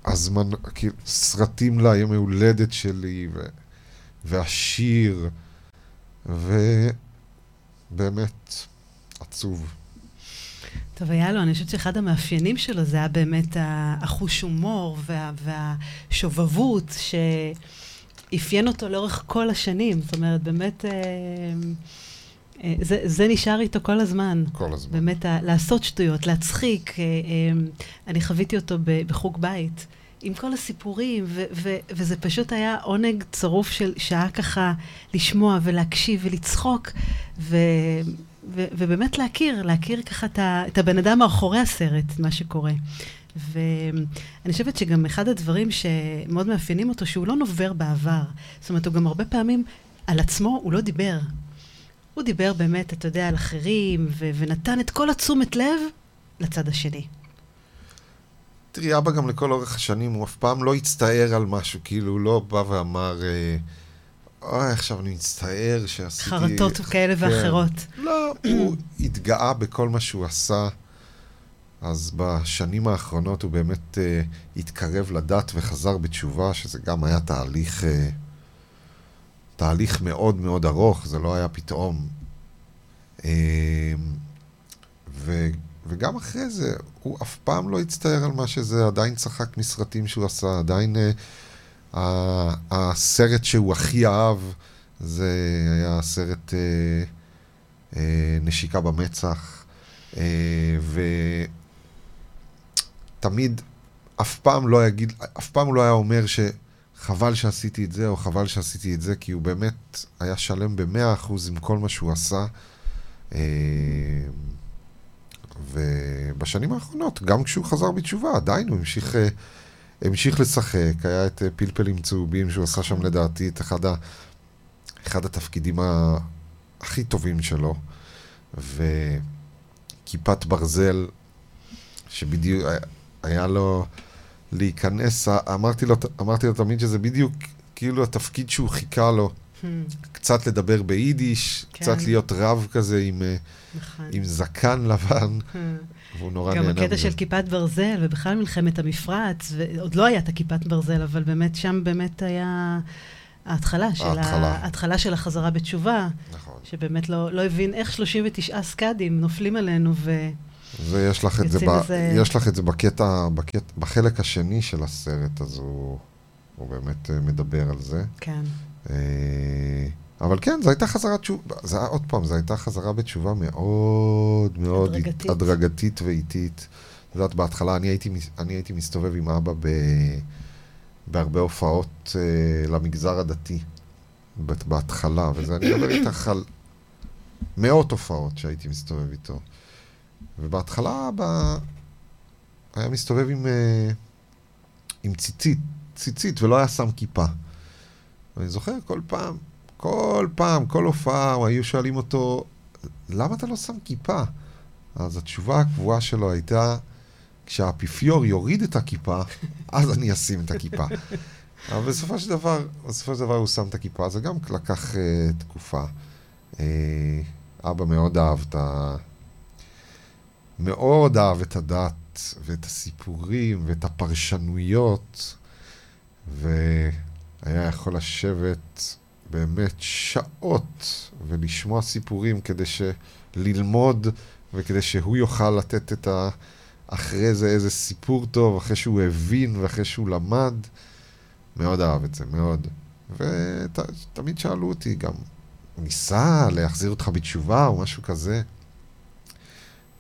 Speaker 2: הזמן, כאילו, סרטים ליום ההולדת שלי, ו, והשיר, ובאמת עצוב.
Speaker 1: טוב, היה לו, אני חושבת שאחד המאפיינים שלו זה היה באמת החוש הומור וה, והשובבות שאפיין אותו לאורך כל השנים. זאת אומרת, באמת... אה, זה, זה נשאר איתו כל הזמן.
Speaker 2: כל הזמן.
Speaker 1: באמת, ה, לעשות שטויות, להצחיק. אה, אה, אני חוויתי אותו בחוג בית, עם כל הסיפורים, ו, ו, וזה פשוט היה עונג צרוף של שעה ככה לשמוע ולהקשיב ולצחוק, ו, ו, ובאמת להכיר, להכיר ככה את, ה, את הבן אדם מאחורי הסרט, מה שקורה. ואני חושבת שגם אחד הדברים שמאוד מאפיינים אותו, שהוא לא נובר בעבר. זאת אומרת, הוא גם הרבה פעמים על עצמו, הוא לא דיבר. הוא דיבר באמת, אתה יודע, על אחרים, ו- ונתן את כל התשומת לב לצד השני.
Speaker 2: תראי, אבא גם לכל אורך השנים, הוא אף פעם לא הצטער על משהו, כאילו, הוא לא בא ואמר, אה, אוי, עכשיו אני מצטער שעשיתי...
Speaker 1: חרטות כאלה כן. ואחרות.
Speaker 2: לא, הוא התגאה בכל מה שהוא עשה. אז בשנים האחרונות הוא באמת אה, התקרב לדת וחזר בתשובה, שזה גם היה תהליך... אה, תהליך מאוד מאוד ארוך, זה לא היה פתאום. אמ, ו, וגם אחרי זה, הוא אף פעם לא הצטער על מה שזה, עדיין צחק מסרטים שהוא עשה, עדיין uh, הסרט שהוא הכי אהב, זה היה סרט uh, uh, נשיקה במצח, uh, ותמיד, אף פעם לא יגיד, אף פעם לא היה אומר ש... חבל שעשיתי את זה, או חבל שעשיתי את זה, כי הוא באמת היה שלם במאה אחוז עם כל מה שהוא עשה. אה, ובשנים האחרונות, גם כשהוא חזר בתשובה, עדיין הוא המשיך, אה, המשיך לשחק. היה את אה, פלפלים צהובים שהוא עשה שם לדעתי את אחד, ה, אחד התפקידים ה, הכי טובים שלו. וכיפת ברזל, שבדיוק היה לו... להיכנס, אמרתי לו, אמרתי לו תמיד שזה בדיוק כאילו התפקיד שהוא חיכה לו. Hmm. קצת לדבר ביידיש, כן. קצת להיות רב כזה עם, אה, נכון. עם זקן לבן, hmm. והוא נורא נהנה
Speaker 1: מזה. גם הקטע של כיפת ברזל, ובכלל מלחמת המפרץ, ועוד לא היה את הכיפת ברזל, אבל באמת שם באמת היה ההתחלה של, ההתחלה. ההתחלה של החזרה בתשובה. נכון. שבאמת לא, לא הבין איך 39 סקאדים נופלים עלינו ו...
Speaker 2: ויש לך את זה, ב... זה... יש לך את זה בקטע, בקטע, בחלק השני של הסרט, אז הוא, הוא באמת אה, מדבר על זה.
Speaker 1: כן. אה,
Speaker 2: אבל כן, זו הייתה חזרת תשובה, זה היה עוד פעם, זו הייתה חזרה בתשובה מאוד מאוד הדרגתית, הדרגתית ואיטית. את יודעת, בהתחלה אני הייתי, אני הייתי מסתובב עם אבא ב, בהרבה הופעות uh, למגזר הדתי, בהתחלה, וזה, אני מדבר איתך על מאות הופעות שהייתי מסתובב איתו. ובהתחלה ב... היה מסתובב עם, אה, עם ציצית, ציצית, ולא היה שם כיפה. ואני זוכר כל פעם, כל פעם, כל הופעה, היו שואלים אותו, למה אתה לא שם כיפה? אז התשובה הקבועה שלו הייתה, כשהאפיפיור יוריד את הכיפה, אז אני אשים את הכיפה. אבל בסופו של דבר, בסופו של דבר הוא שם את הכיפה, זה גם לקח uh, תקופה. Uh, אבא מאוד אהב את ה... מאוד אהב את הדת ואת הסיפורים ואת הפרשנויות, והיה יכול לשבת באמת שעות ולשמוע סיפורים כדי ללמוד וכדי שהוא יוכל לתת את ה... אחרי זה איזה סיפור טוב, אחרי שהוא הבין ואחרי שהוא למד. מאוד אהב את זה, מאוד. ותמיד שאלו אותי גם, הוא ניסה להחזיר אותך בתשובה או משהו כזה?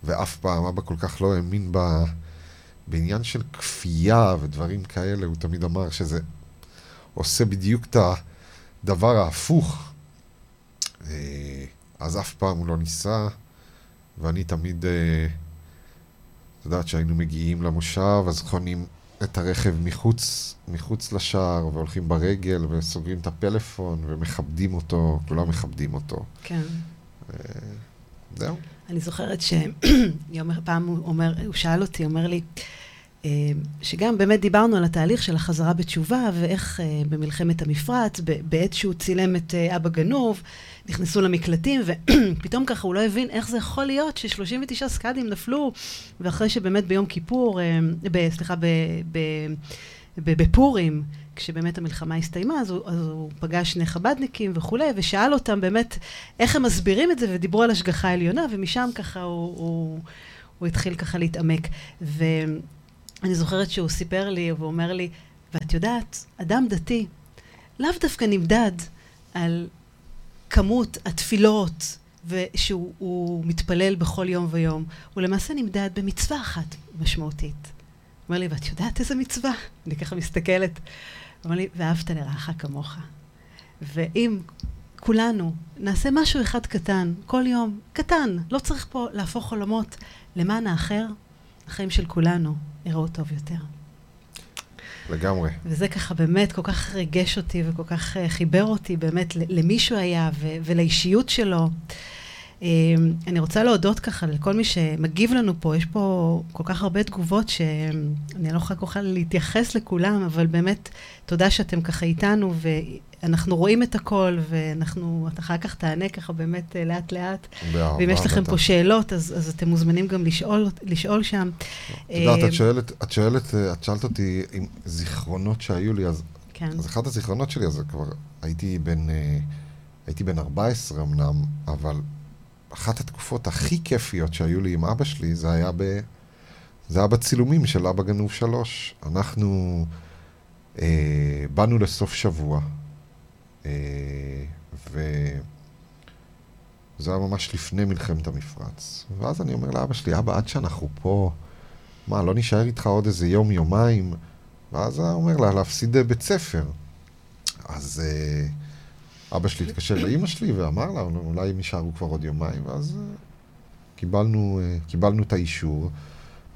Speaker 2: ואף פעם אבא כל כך לא האמין ב, בעניין של כפייה ודברים כאלה, הוא תמיד אמר שזה עושה בדיוק את הדבר ההפוך. אה, אז אף פעם הוא לא ניסה, ואני תמיד, אה, את יודעת, כשהיינו מגיעים למושב, אז חונים את הרכב מחוץ, מחוץ לשער, והולכים ברגל, וסוגרים את הפלאפון, ומכבדים אותו, כולם מכבדים אותו.
Speaker 1: כן.
Speaker 2: אה, זהו.
Speaker 1: אני זוכרת שפעם הוא אומר, הוא שאל אותי, אומר לי, אה, שגם באמת דיברנו על התהליך של החזרה בתשובה, ואיך אה, במלחמת המפרץ, בעת שהוא צילם את אבא גנוב, נכנסו למקלטים, ופתאום ככה הוא לא הבין איך זה יכול להיות ש-39 סקאדים נפלו, ואחרי שבאמת ביום כיפור, ב, סליחה, בפורים, כשבאמת המלחמה הסתיימה, אז הוא, אז הוא פגש שני חבדניקים וכולי, ושאל אותם באמת איך הם מסבירים את זה, ודיברו על השגחה עליונה, ומשם ככה הוא, הוא, הוא התחיל ככה להתעמק. ואני זוכרת שהוא סיפר לי, והוא אומר לי, ואת יודעת, אדם דתי לאו דווקא נמדד על כמות התפילות שהוא מתפלל בכל יום ויום, הוא למעשה נמדד במצווה אחת משמעותית. הוא אומר לי, ואת יודעת איזה מצווה? אני ככה מסתכלת. אומר לי, ואהבת לרעך כמוך. ואם כולנו נעשה משהו אחד קטן, כל יום, קטן, לא צריך פה להפוך עולמות, למען האחר, החיים של כולנו יראו טוב יותר.
Speaker 2: לגמרי.
Speaker 1: וזה ככה באמת כל כך ריגש אותי וכל כך uh, חיבר אותי באמת למי שהוא היה ו- ולאישיות שלו. Um, אני רוצה להודות ככה לכל מי שמגיב לנו פה, יש פה כל כך הרבה תגובות שאני לא יכולה כל כך להתייחס לכולם, אבל באמת תודה שאתם ככה איתנו, ואנחנו רואים את הכל, ואנחנו, אתה אחר כך תענה ככה באמת לאט-לאט. באהבה. ואם יש לכם פה שאלות, אז, אז אתם מוזמנים גם לשאול, לשאול שם.
Speaker 2: את יודעת, את שואלת, את שואלת, את שאלת אותי עם זיכרונות שהיו לי, אז, כן. אז אחד הזיכרונות שלי, אז כבר הייתי בן, אה, הייתי בן 14 אמנם, אבל אחת התקופות הכי כיפיות שהיו לי עם אבא שלי, זה היה ב... זה היה בצילומים של אבא גנוב שלוש. אנחנו... אה, באנו לסוף שבוע, אה, וזה היה ממש לפני מלחמת המפרץ. ואז אני אומר לאבא שלי, אבא, עד שאנחנו פה, מה, לא נשאר איתך עוד איזה יום, יומיים? ואז הוא אומר לה, להפסיד בית ספר. אז אה, אבא שלי התקשר לאימא שלי ואמר לה, אולי הם יישארו כבר עוד יומיים, ואז אה, קיבלנו, אה, קיבלנו את האישור.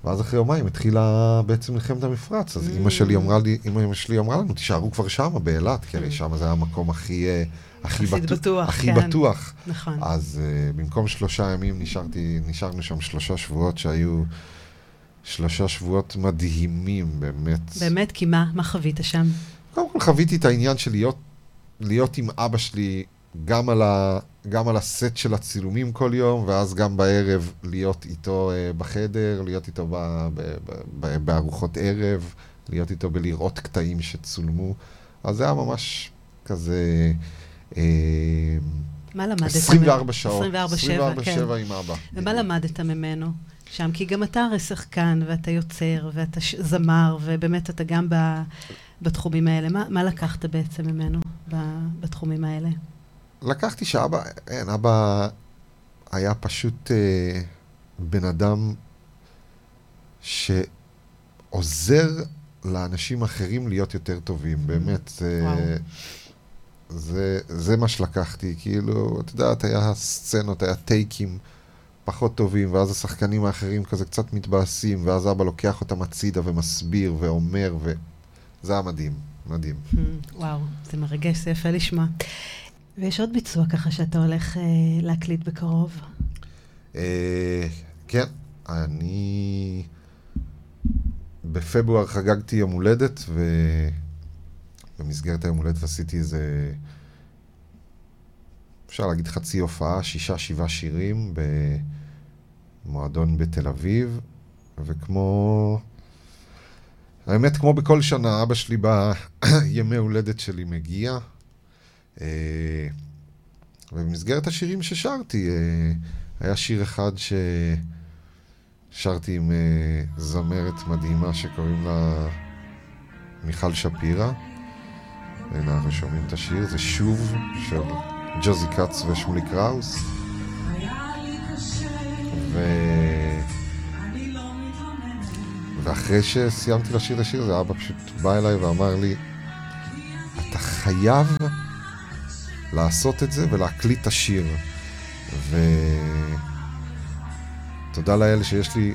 Speaker 2: ואז אחרי יומיים התחילה בעצם מלחמת המפרץ, אז אימא שלי אמרה לי, אימא שלי אמרה לנו, תישארו כבר שם, באילת, כי הרי mm. שם זה היה המקום הכי... אה, הכי בטוח, בטוח, הכי כן. בטוח.
Speaker 1: נכון.
Speaker 2: אז uh, במקום שלושה ימים נשארתי, נשארנו שם שלושה שבועות שהיו שלושה שבועות מדהימים, באמת.
Speaker 1: באמת? כי מה? מה חווית שם?
Speaker 2: קודם כל חוויתי את העניין של להיות, להיות עם אבא שלי גם על, ה, גם על הסט של הצילומים כל יום, ואז גם בערב להיות איתו uh, בחדר, להיות איתו ב, ב, ב, ב, בארוחות ערב, להיות איתו בלראות קטעים שצולמו. אז זה היה ממש כזה...
Speaker 1: Uh, מה למדת?
Speaker 2: 24 שעות.
Speaker 1: 24 7,
Speaker 2: כן. 7 עם אבא.
Speaker 1: ומה למדת ממנו שם? כי גם אתה הרי שחקן, ואתה יוצר, ואתה זמר, ובאמת אתה גם ב, בתחומים האלה. מה, מה לקחת בעצם ממנו ב, בתחומים האלה?
Speaker 2: לקחתי שאבא, אין, אבא היה פשוט אה, בן אדם שעוזר לאנשים אחרים להיות יותר טובים. באמת, זה, זה, זה מה שלקחתי, כאילו, את יודעת, היה סצנות, היה טייקים פחות טובים, ואז השחקנים האחרים כזה קצת מתבאסים, ואז אבא לוקח אותם הצידה ומסביר ואומר, וזה היה מדהים, מדהים.
Speaker 1: Mm, וואו, זה מרגש, זה יפה לשמוע. ויש עוד ביצוע ככה שאתה הולך אה, להקליט בקרוב.
Speaker 2: אה, כן, אני בפברואר חגגתי יום הולדת, ובמסגרת היום הולדת עשיתי איזה, אפשר להגיד חצי הופעה, שישה, שבעה שירים במועדון בתל אביב, וכמו... האמת, כמו בכל שנה, אבא שלי בימי הולדת שלי מגיע, אה, ובמסגרת השירים ששרתי, אה, היה שיר אחד ששרתי עם אה, זמרת מדהימה שקוראים לה מיכל שפירא. אנחנו שומעים את השיר, זה שוב של ג'וזי כץ ושמולי קראוס. ו... ואחרי שסיימתי לשיר את השיר הזה, אבא פשוט בא אליי ואמר לי, אתה חייב לעשות את זה ולהקליט את השיר. ותודה לאל שיש לי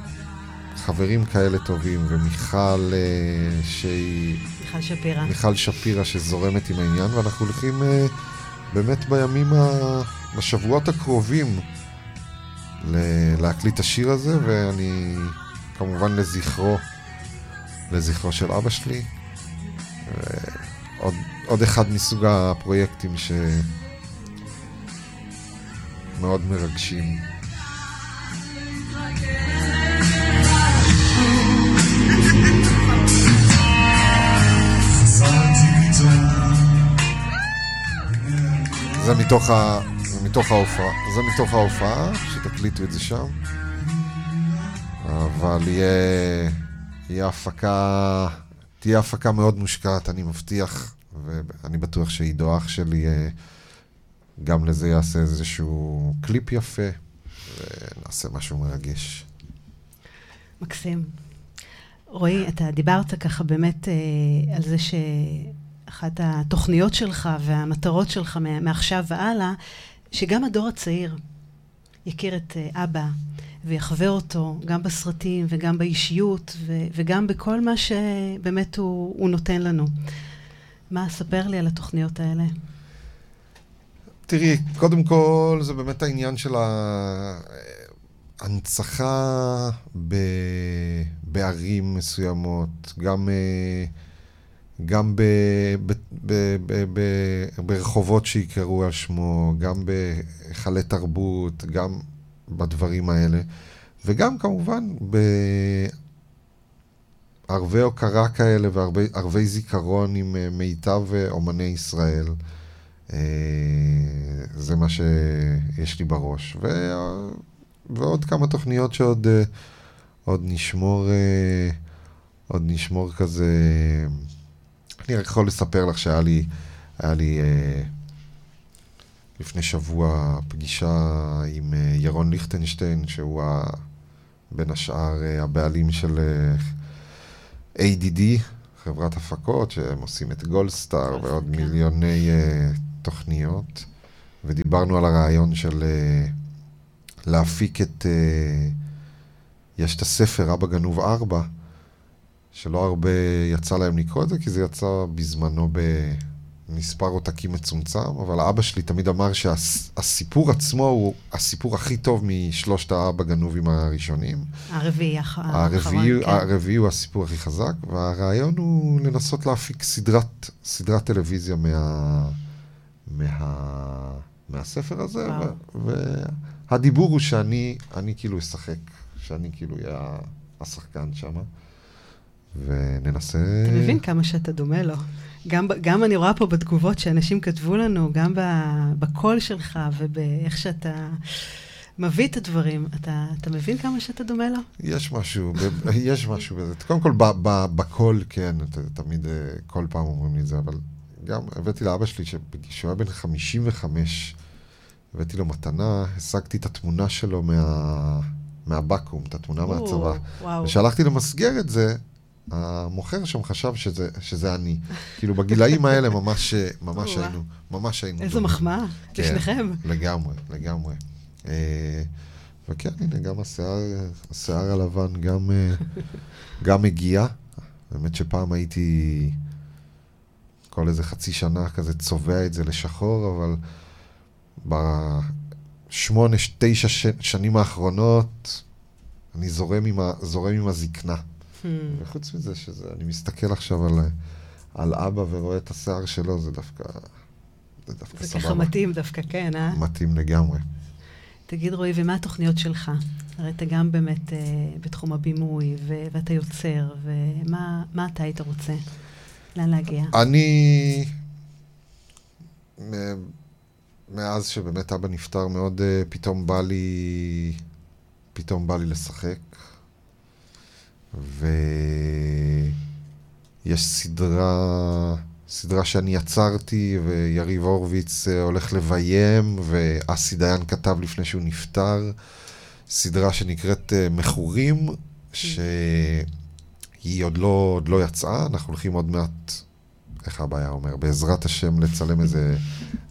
Speaker 2: חברים כאלה טובים, ומיכל אה, שהיא...
Speaker 1: מיכל שפירא.
Speaker 2: מיכל שפירא שזורמת עם העניין, ואנחנו הולכים אה, באמת בימים, ה... בשבועות הקרובים ל- להקליט את השיר הזה, ואני כמובן לזכרו, לזכרו של אבא שלי. עוד, עוד אחד מסוג הפרויקטים שמאוד מרגשים. זה מתוך. זה מתוך ההופעה, זה מתוך ההופעה, שתקליטו את זה שם. אבל יהיה, יהיה הפקה, תהיה הפקה מאוד מושקעת, אני מבטיח, ואני בטוח שעידו אח שלי אה, גם לזה יעשה איזשהו קליפ יפה, ונעשה משהו מרגש.
Speaker 1: מקסים. רועי, אתה דיברת ככה באמת אה, על זה שאחת התוכניות שלך והמטרות שלך מעכשיו והלאה, שגם הדור הצעיר יכיר את אה, אבא ויחווה אותו גם בסרטים וגם באישיות ו- וגם בכל מה שבאמת הוא, הוא נותן לנו. מה, ספר לי על התוכניות האלה.
Speaker 2: תראי, קודם כל זה באמת העניין של ההנצחה ב... בערים מסוימות, גם, אה, גם ב... ב... ב... ב... ב... ברחובות שיקראו על שמו, גם בהיכלי תרבות, גם בדברים האלה, וגם כמובן בערבי הוקרה כאלה וערבי זיכרון עם אה, מיטב אה, אומני ישראל. זה מה שיש לי בראש. ו... ועוד כמה תוכניות שעוד עוד נשמור, עוד נשמור כזה... אני רק יכול לספר לך שהיה לי, היה לי לפני שבוע פגישה עם ירון ליכטנשטיין, שהוא ה, בין השאר הבעלים של ADD, חברת הפקות, שהם עושים את גולדסטאר ועוד כן. מיליוני uh, תוכניות, ודיברנו על הרעיון של uh, להפיק את... Uh, יש את הספר אבא גנוב ארבע, שלא הרבה יצא להם לקרוא את זה, כי זה יצא בזמנו במספר עותקים מצומצם, אבל אבא שלי תמיד אמר שהסיפור שהס, עצמו הוא הסיפור הכי טוב משלושת האבא גנובים הראשונים.
Speaker 1: הרביעי
Speaker 2: האחרון, כן. הרביעי הוא הסיפור הכי חזק, והרעיון הוא לנסות להפיק סדרת, סדרת טלוויזיה מה, מה, מהספר הזה, ו, והדיבור הוא שאני כאילו אשחק. שאני כאילו אהיה השחקן שם, וננסה...
Speaker 1: אתה מבין כמה שאתה דומה לו. גם, גם אני רואה פה בתגובות שאנשים כתבו לנו, גם בקול שלך ובאיך שאתה מביא את הדברים. אתה, אתה מבין כמה שאתה דומה לו?
Speaker 2: יש משהו, יש משהו בזה. קודם כל, בקול, כן, תמיד, אה, כל פעם אומרים לי את זה, אבל גם הבאתי לאבא שלי, כשהוא היה בן 55, הבאתי לו מתנה, השגתי את התמונה שלו מה... מהבקו"ם, את התמונה מהצבא. וכשהלכתי למסגר את זה, המוכר שם חשב שזה, שזה אני. כאילו, בגילאים האלה ממש, ממש היינו, ממש היינו.
Speaker 1: איזו מחמאה, כן, לשניכם.
Speaker 2: לגמרי, לגמרי. אה, וכן, הנה, גם השיער, השיער הלבן גם, אה, גם הגיע. באמת שפעם הייתי כל איזה חצי שנה כזה צובע את זה לשחור, אבל בשמונה, תשע ש... שנים האחרונות אני זורם עם, ה... זורם עם הזקנה. Hmm. וחוץ מזה, שזה, אני מסתכל עכשיו על, על אבא ורואה את השיער שלו, זה דווקא,
Speaker 1: זה דווקא זה סבבה. זה ככה מתאים דווקא, כן, אה?
Speaker 2: מתאים לגמרי.
Speaker 1: תגיד, רועי, ומה התוכניות שלך? הרי אתה גם באמת אה, בתחום הבימוי, ו- ואתה יוצר, ומה אתה היית רוצה? לאן להגיע?
Speaker 2: אני... מאז שבאמת אבא נפטר מאוד, uh, פתאום בא לי... פתאום בא לי לשחק. ויש סדרה, סדרה שאני יצרתי, ויריב הורוביץ uh, הולך לביים, ואסי דיין כתב לפני שהוא נפטר, סדרה שנקראת uh, מכורים, ש... היא עוד לא, עוד לא יצאה, אנחנו הולכים עוד מעט, איך הבעיה אומר, בעזרת השם לצלם איזה,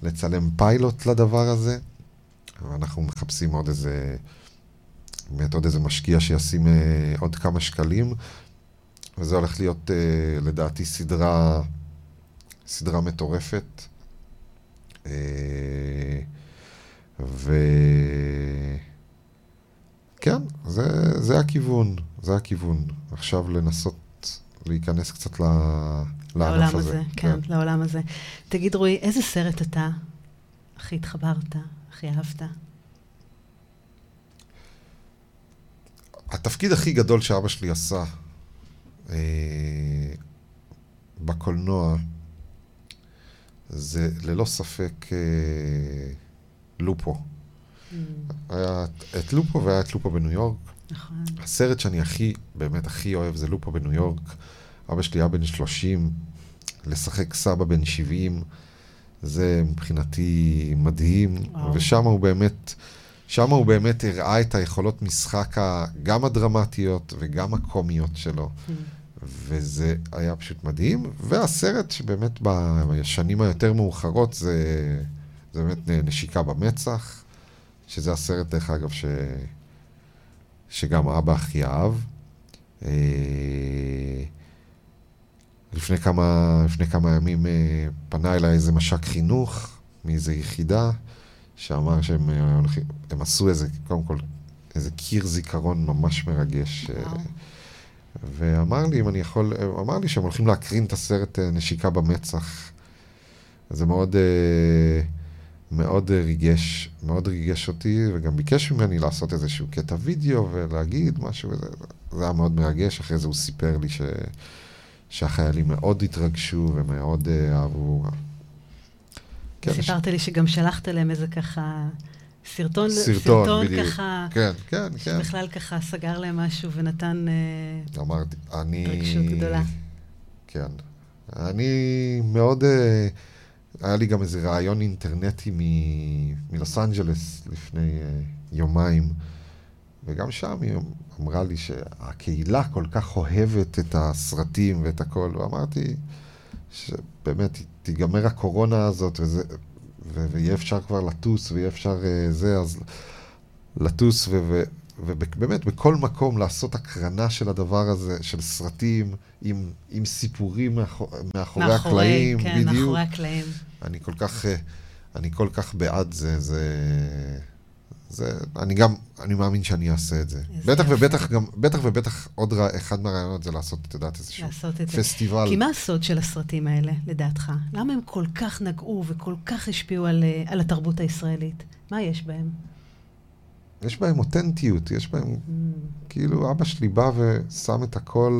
Speaker 2: לצלם פיילוט לדבר הזה. ואנחנו מחפשים עוד איזה, באמת עוד איזה משקיע שישים אה, עוד כמה שקלים. וזה הולך להיות, אה, לדעתי, סדרה, סדרה מטורפת. אה, ו... כן, זה, זה הכיוון, זה הכיוון. עכשיו לנסות להיכנס קצת ל... לענף הזה.
Speaker 1: הזה. כן, כן, לעולם הזה. תגיד, רועי, איזה סרט אתה הכי התחברת, הכי אהבת?
Speaker 2: התפקיד הכי גדול שאבא שלי עשה אה, בקולנוע זה ללא ספק אה, לופו. Mm. היה את לופו והיה את לופו בניו יורק.
Speaker 1: נכון.
Speaker 2: הסרט שאני הכי, באמת הכי אוהב זה לופו בניו יורק. אבא שלי היה בן 30, לשחק סבא בן 70, זה מבחינתי מדהים. וואו. ושם הוא באמת, שם הוא באמת הראה את היכולות משחק גם הדרמטיות וגם הקומיות שלו. וזה היה פשוט מדהים. והסרט שבאמת בשנים היותר מאוחרות זה, זה באמת נשיקה במצח. שזה הסרט, דרך אגב, ש... שגם אבא הכי אהב. אה, לפני כמה, לפני כמה ימים אה, פנה אליי איזה מש"ק חינוך מאיזה יחידה, שאמר שהם אה, הולכים, הם עשו איזה, קודם כל, איזה קיר זיכרון ממש מרגש. וואו. ואמר לי אם אני יכול, אמר לי שהם הולכים להקרין את הסרט נשיקה במצח. זה מאוד... מאוד ריגש, מאוד ריגש אותי, וגם ביקש ממני לעשות איזשהו קטע וידאו ולהגיד משהו, וזה, זה היה מאוד מרגש. אחרי זה הוא סיפר לי ש, שהחיילים מאוד התרגשו ומאוד אהבו.
Speaker 1: כן, סיפרת ש... לי שגם שלחת להם איזה ככה... סרטון,
Speaker 2: סרטון, סרטון בדיוק.
Speaker 1: ככה,
Speaker 2: כן, כן, כן.
Speaker 1: שבכלל ככה סגר להם משהו ונתן
Speaker 2: uh, אמרתי, אני...
Speaker 1: רגשות גדולה.
Speaker 2: כן. אני מאוד... Uh, היה לי גם איזה ראיון אינטרנטי מ... מלוס אנג'לס לפני uh, יומיים, וגם שם היא אמרה לי שהקהילה כל כך אוהבת את הסרטים ואת הכל, ואמרתי שבאמת תיגמר הקורונה הזאת וזה, ו... ויהיה אפשר כבר לטוס ויהיה אפשר uh, זה, אז לטוס. ובאמת בכל מקום לעשות הקרנה של הדבר הזה, של סרטים עם, עם סיפורים מאחור, מאחורי, מאחורי הקלעים,
Speaker 1: כן, בדיוק. מאחורי הקלעים.
Speaker 2: אני כל כך, אה, אני כל כך בעד זה, זה... זה, אני גם, אני מאמין שאני אעשה את זה. בטח יפה. ובטח גם, בטח ובטח עוד רע, אחד מהרעיונות זה לעשות, את יודעת, איזשהו פסטיבל.
Speaker 1: כי מה הסוד של הסרטים האלה, לדעתך? למה הם כל כך נגעו וכל כך השפיעו על, אה, על התרבות הישראלית? מה יש בהם?
Speaker 2: יש בהם אותנטיות, יש בהם, mm. כאילו, אבא שלי בא ושם את הכל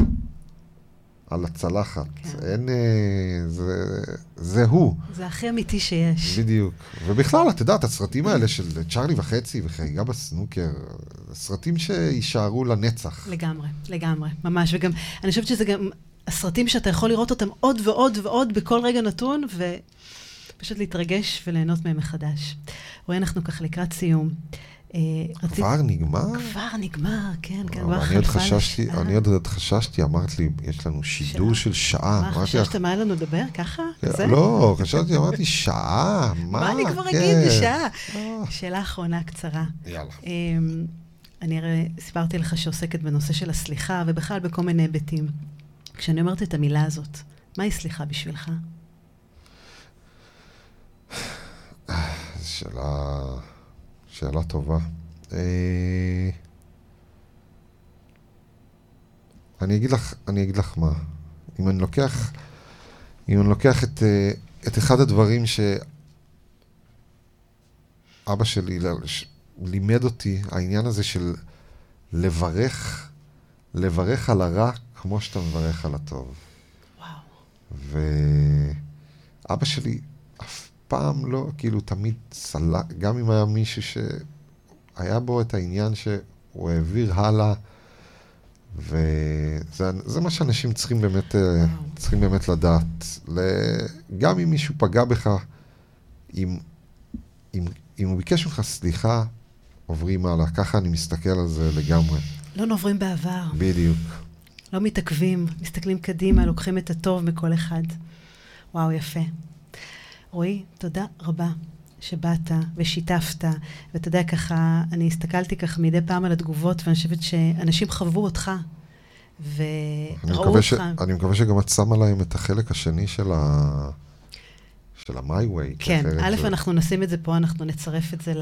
Speaker 2: על הצלחת. כן. אין... אה, זה, זה הוא.
Speaker 1: זה הכי אמיתי שיש.
Speaker 2: בדיוק. ובכלל, את יודעת, הסרטים האלה של צ'ארלי וחצי וחגיגה בסנוקר, סרטים שיישארו לנצח.
Speaker 1: לגמרי, לגמרי, ממש. וגם, אני חושבת שזה גם הסרטים שאתה יכול לראות אותם עוד ועוד ועוד בכל רגע נתון, ופשוט להתרגש וליהנות מהם מחדש. רואי, אנחנו ככה לקראת סיום.
Speaker 2: אה, כבר נגמר?
Speaker 1: כבר נגמר, כן, כן.
Speaker 2: אני עוד חששתי, אני עוד חששתי, אמרת לי, יש לנו שידור של שעה.
Speaker 1: מה, חששת מה היה לנו לדבר? ככה? כן,
Speaker 2: לא, חשבתי, אמרתי, שעה, מה?
Speaker 1: מה אני כבר אגיד כן. בשעה? אה. שאלה אחרונה קצרה.
Speaker 2: יאללה.
Speaker 1: אמ, אני הרי סיפרתי לך שעוסקת בנושא של הסליחה, ובכלל בכל מיני היבטים. כשאני אומרת את המילה הזאת, מהי סליחה בשבילך?
Speaker 2: שאלה... שאלה טובה. אה, אני אגיד לך, אני אגיד לך מה. אם אני לוקח, אם אני לוקח את, אה, את אחד הדברים שאבא שלי לימד אותי, העניין הזה של לברך, לברך על הרע כמו שאתה מברך על הטוב.
Speaker 1: וואו.
Speaker 2: ואבא שלי פעם לא, כאילו, תמיד סלח, גם אם היה מישהו שהיה בו את העניין שהוא העביר הלאה, וזה מה שאנשים צריכים באמת, אה, צריכים באמת לדעת. גם אם מישהו פגע בך, אם, אם, אם הוא ביקש ממך סליחה, עוברים הלאה. ככה אני מסתכל על זה לגמרי.
Speaker 1: לא נוברים בעבר.
Speaker 2: בדיוק.
Speaker 1: לא מתעכבים, מסתכלים קדימה, לוקחים את הטוב מכל אחד. וואו, יפה. רועי, תודה רבה שבאת ושיתפת, ואתה יודע, ככה, אני הסתכלתי ככה מדי פעם על התגובות, ואני חושבת שאנשים חוו אותך, וראו אותך.
Speaker 2: ש... אני מקווה שגם את שמה להם את החלק השני של ה... של ה-My Way.
Speaker 1: כן, א', זה... אנחנו נשים את זה פה, אנחנו נצרף את זה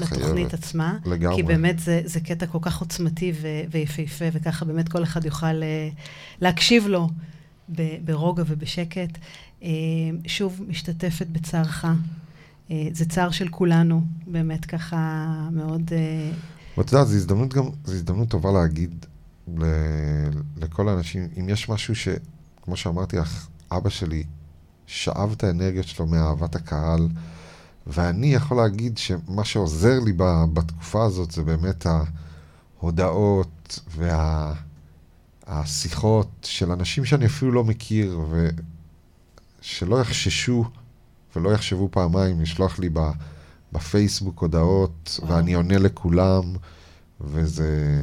Speaker 1: לתוכנית עצמה. לגמרי. כי באמת זה, זה קטע כל כך עוצמתי ו- ויפהפה, וככה באמת כל אחד יוכל uh, להקשיב לו ברוגע ובשקט. Uh, שוב, משתתפת בצערך. Uh, זה צער של כולנו, באמת ככה מאוד...
Speaker 2: ואת יודעת, זו הזדמנות גם, זו הזדמנות טובה להגיד ל, לכל האנשים, אם יש משהו ש, כמו שאמרתי לך, אבא שלי שאב את האנרגיות שלו מאהבת הקהל, ואני יכול להגיד שמה שעוזר לי בתקופה הזאת זה באמת ההודעות וה, של אנשים שאני אפילו לא מכיר, ושלא יחששו ולא יחשבו פעמיים לשלוח לי בפייסבוק הודעות, ואני עונה לכולם, וזה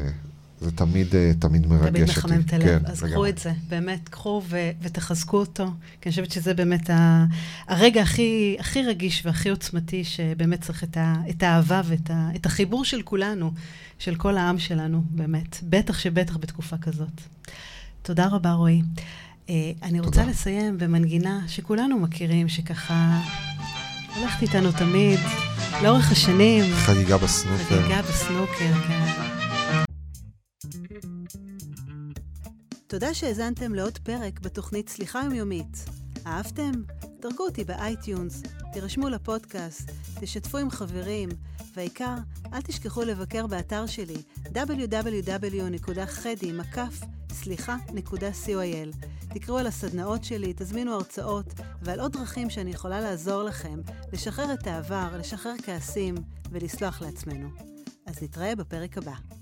Speaker 2: זה תמיד, אה, תמיד מרגש אותי.
Speaker 1: תמיד מחמם את הלב. כן, אז קחו את זה, באמת, קחו ו- ותחזקו אותו, כי אני חושבת שזה באמת ה- הרגע הכי, הכי רגיש והכי עוצמתי, שבאמת צריך את, ה- את האהבה ואת ה- את החיבור של כולנו, של כל העם שלנו, באמת. בטח שבטח בתקופה כזאת. תודה רבה, רועי. Uh, אני רוצה תודה. לסיים במנגינה שכולנו מכירים, שככה הולכת איתנו תמיד, לאורך השנים.
Speaker 2: חגיגה בסנוקר.
Speaker 1: חגיגה בסנוקר, כן. תודה שהאזנתם לעוד פרק בתוכנית סליחה יומיומית. אהבתם? דרגו אותי ב iTunes, תירשמו לפודקאסט, תשתפו עם חברים, והעיקר, אל תשכחו לבקר באתר שלי www.חדי.סליחה. co.il. תקראו על הסדנאות שלי, תזמינו הרצאות ועל עוד דרכים שאני יכולה לעזור לכם לשחרר את העבר, לשחרר כעסים ולסלוח לעצמנו. אז נתראה בפרק הבא.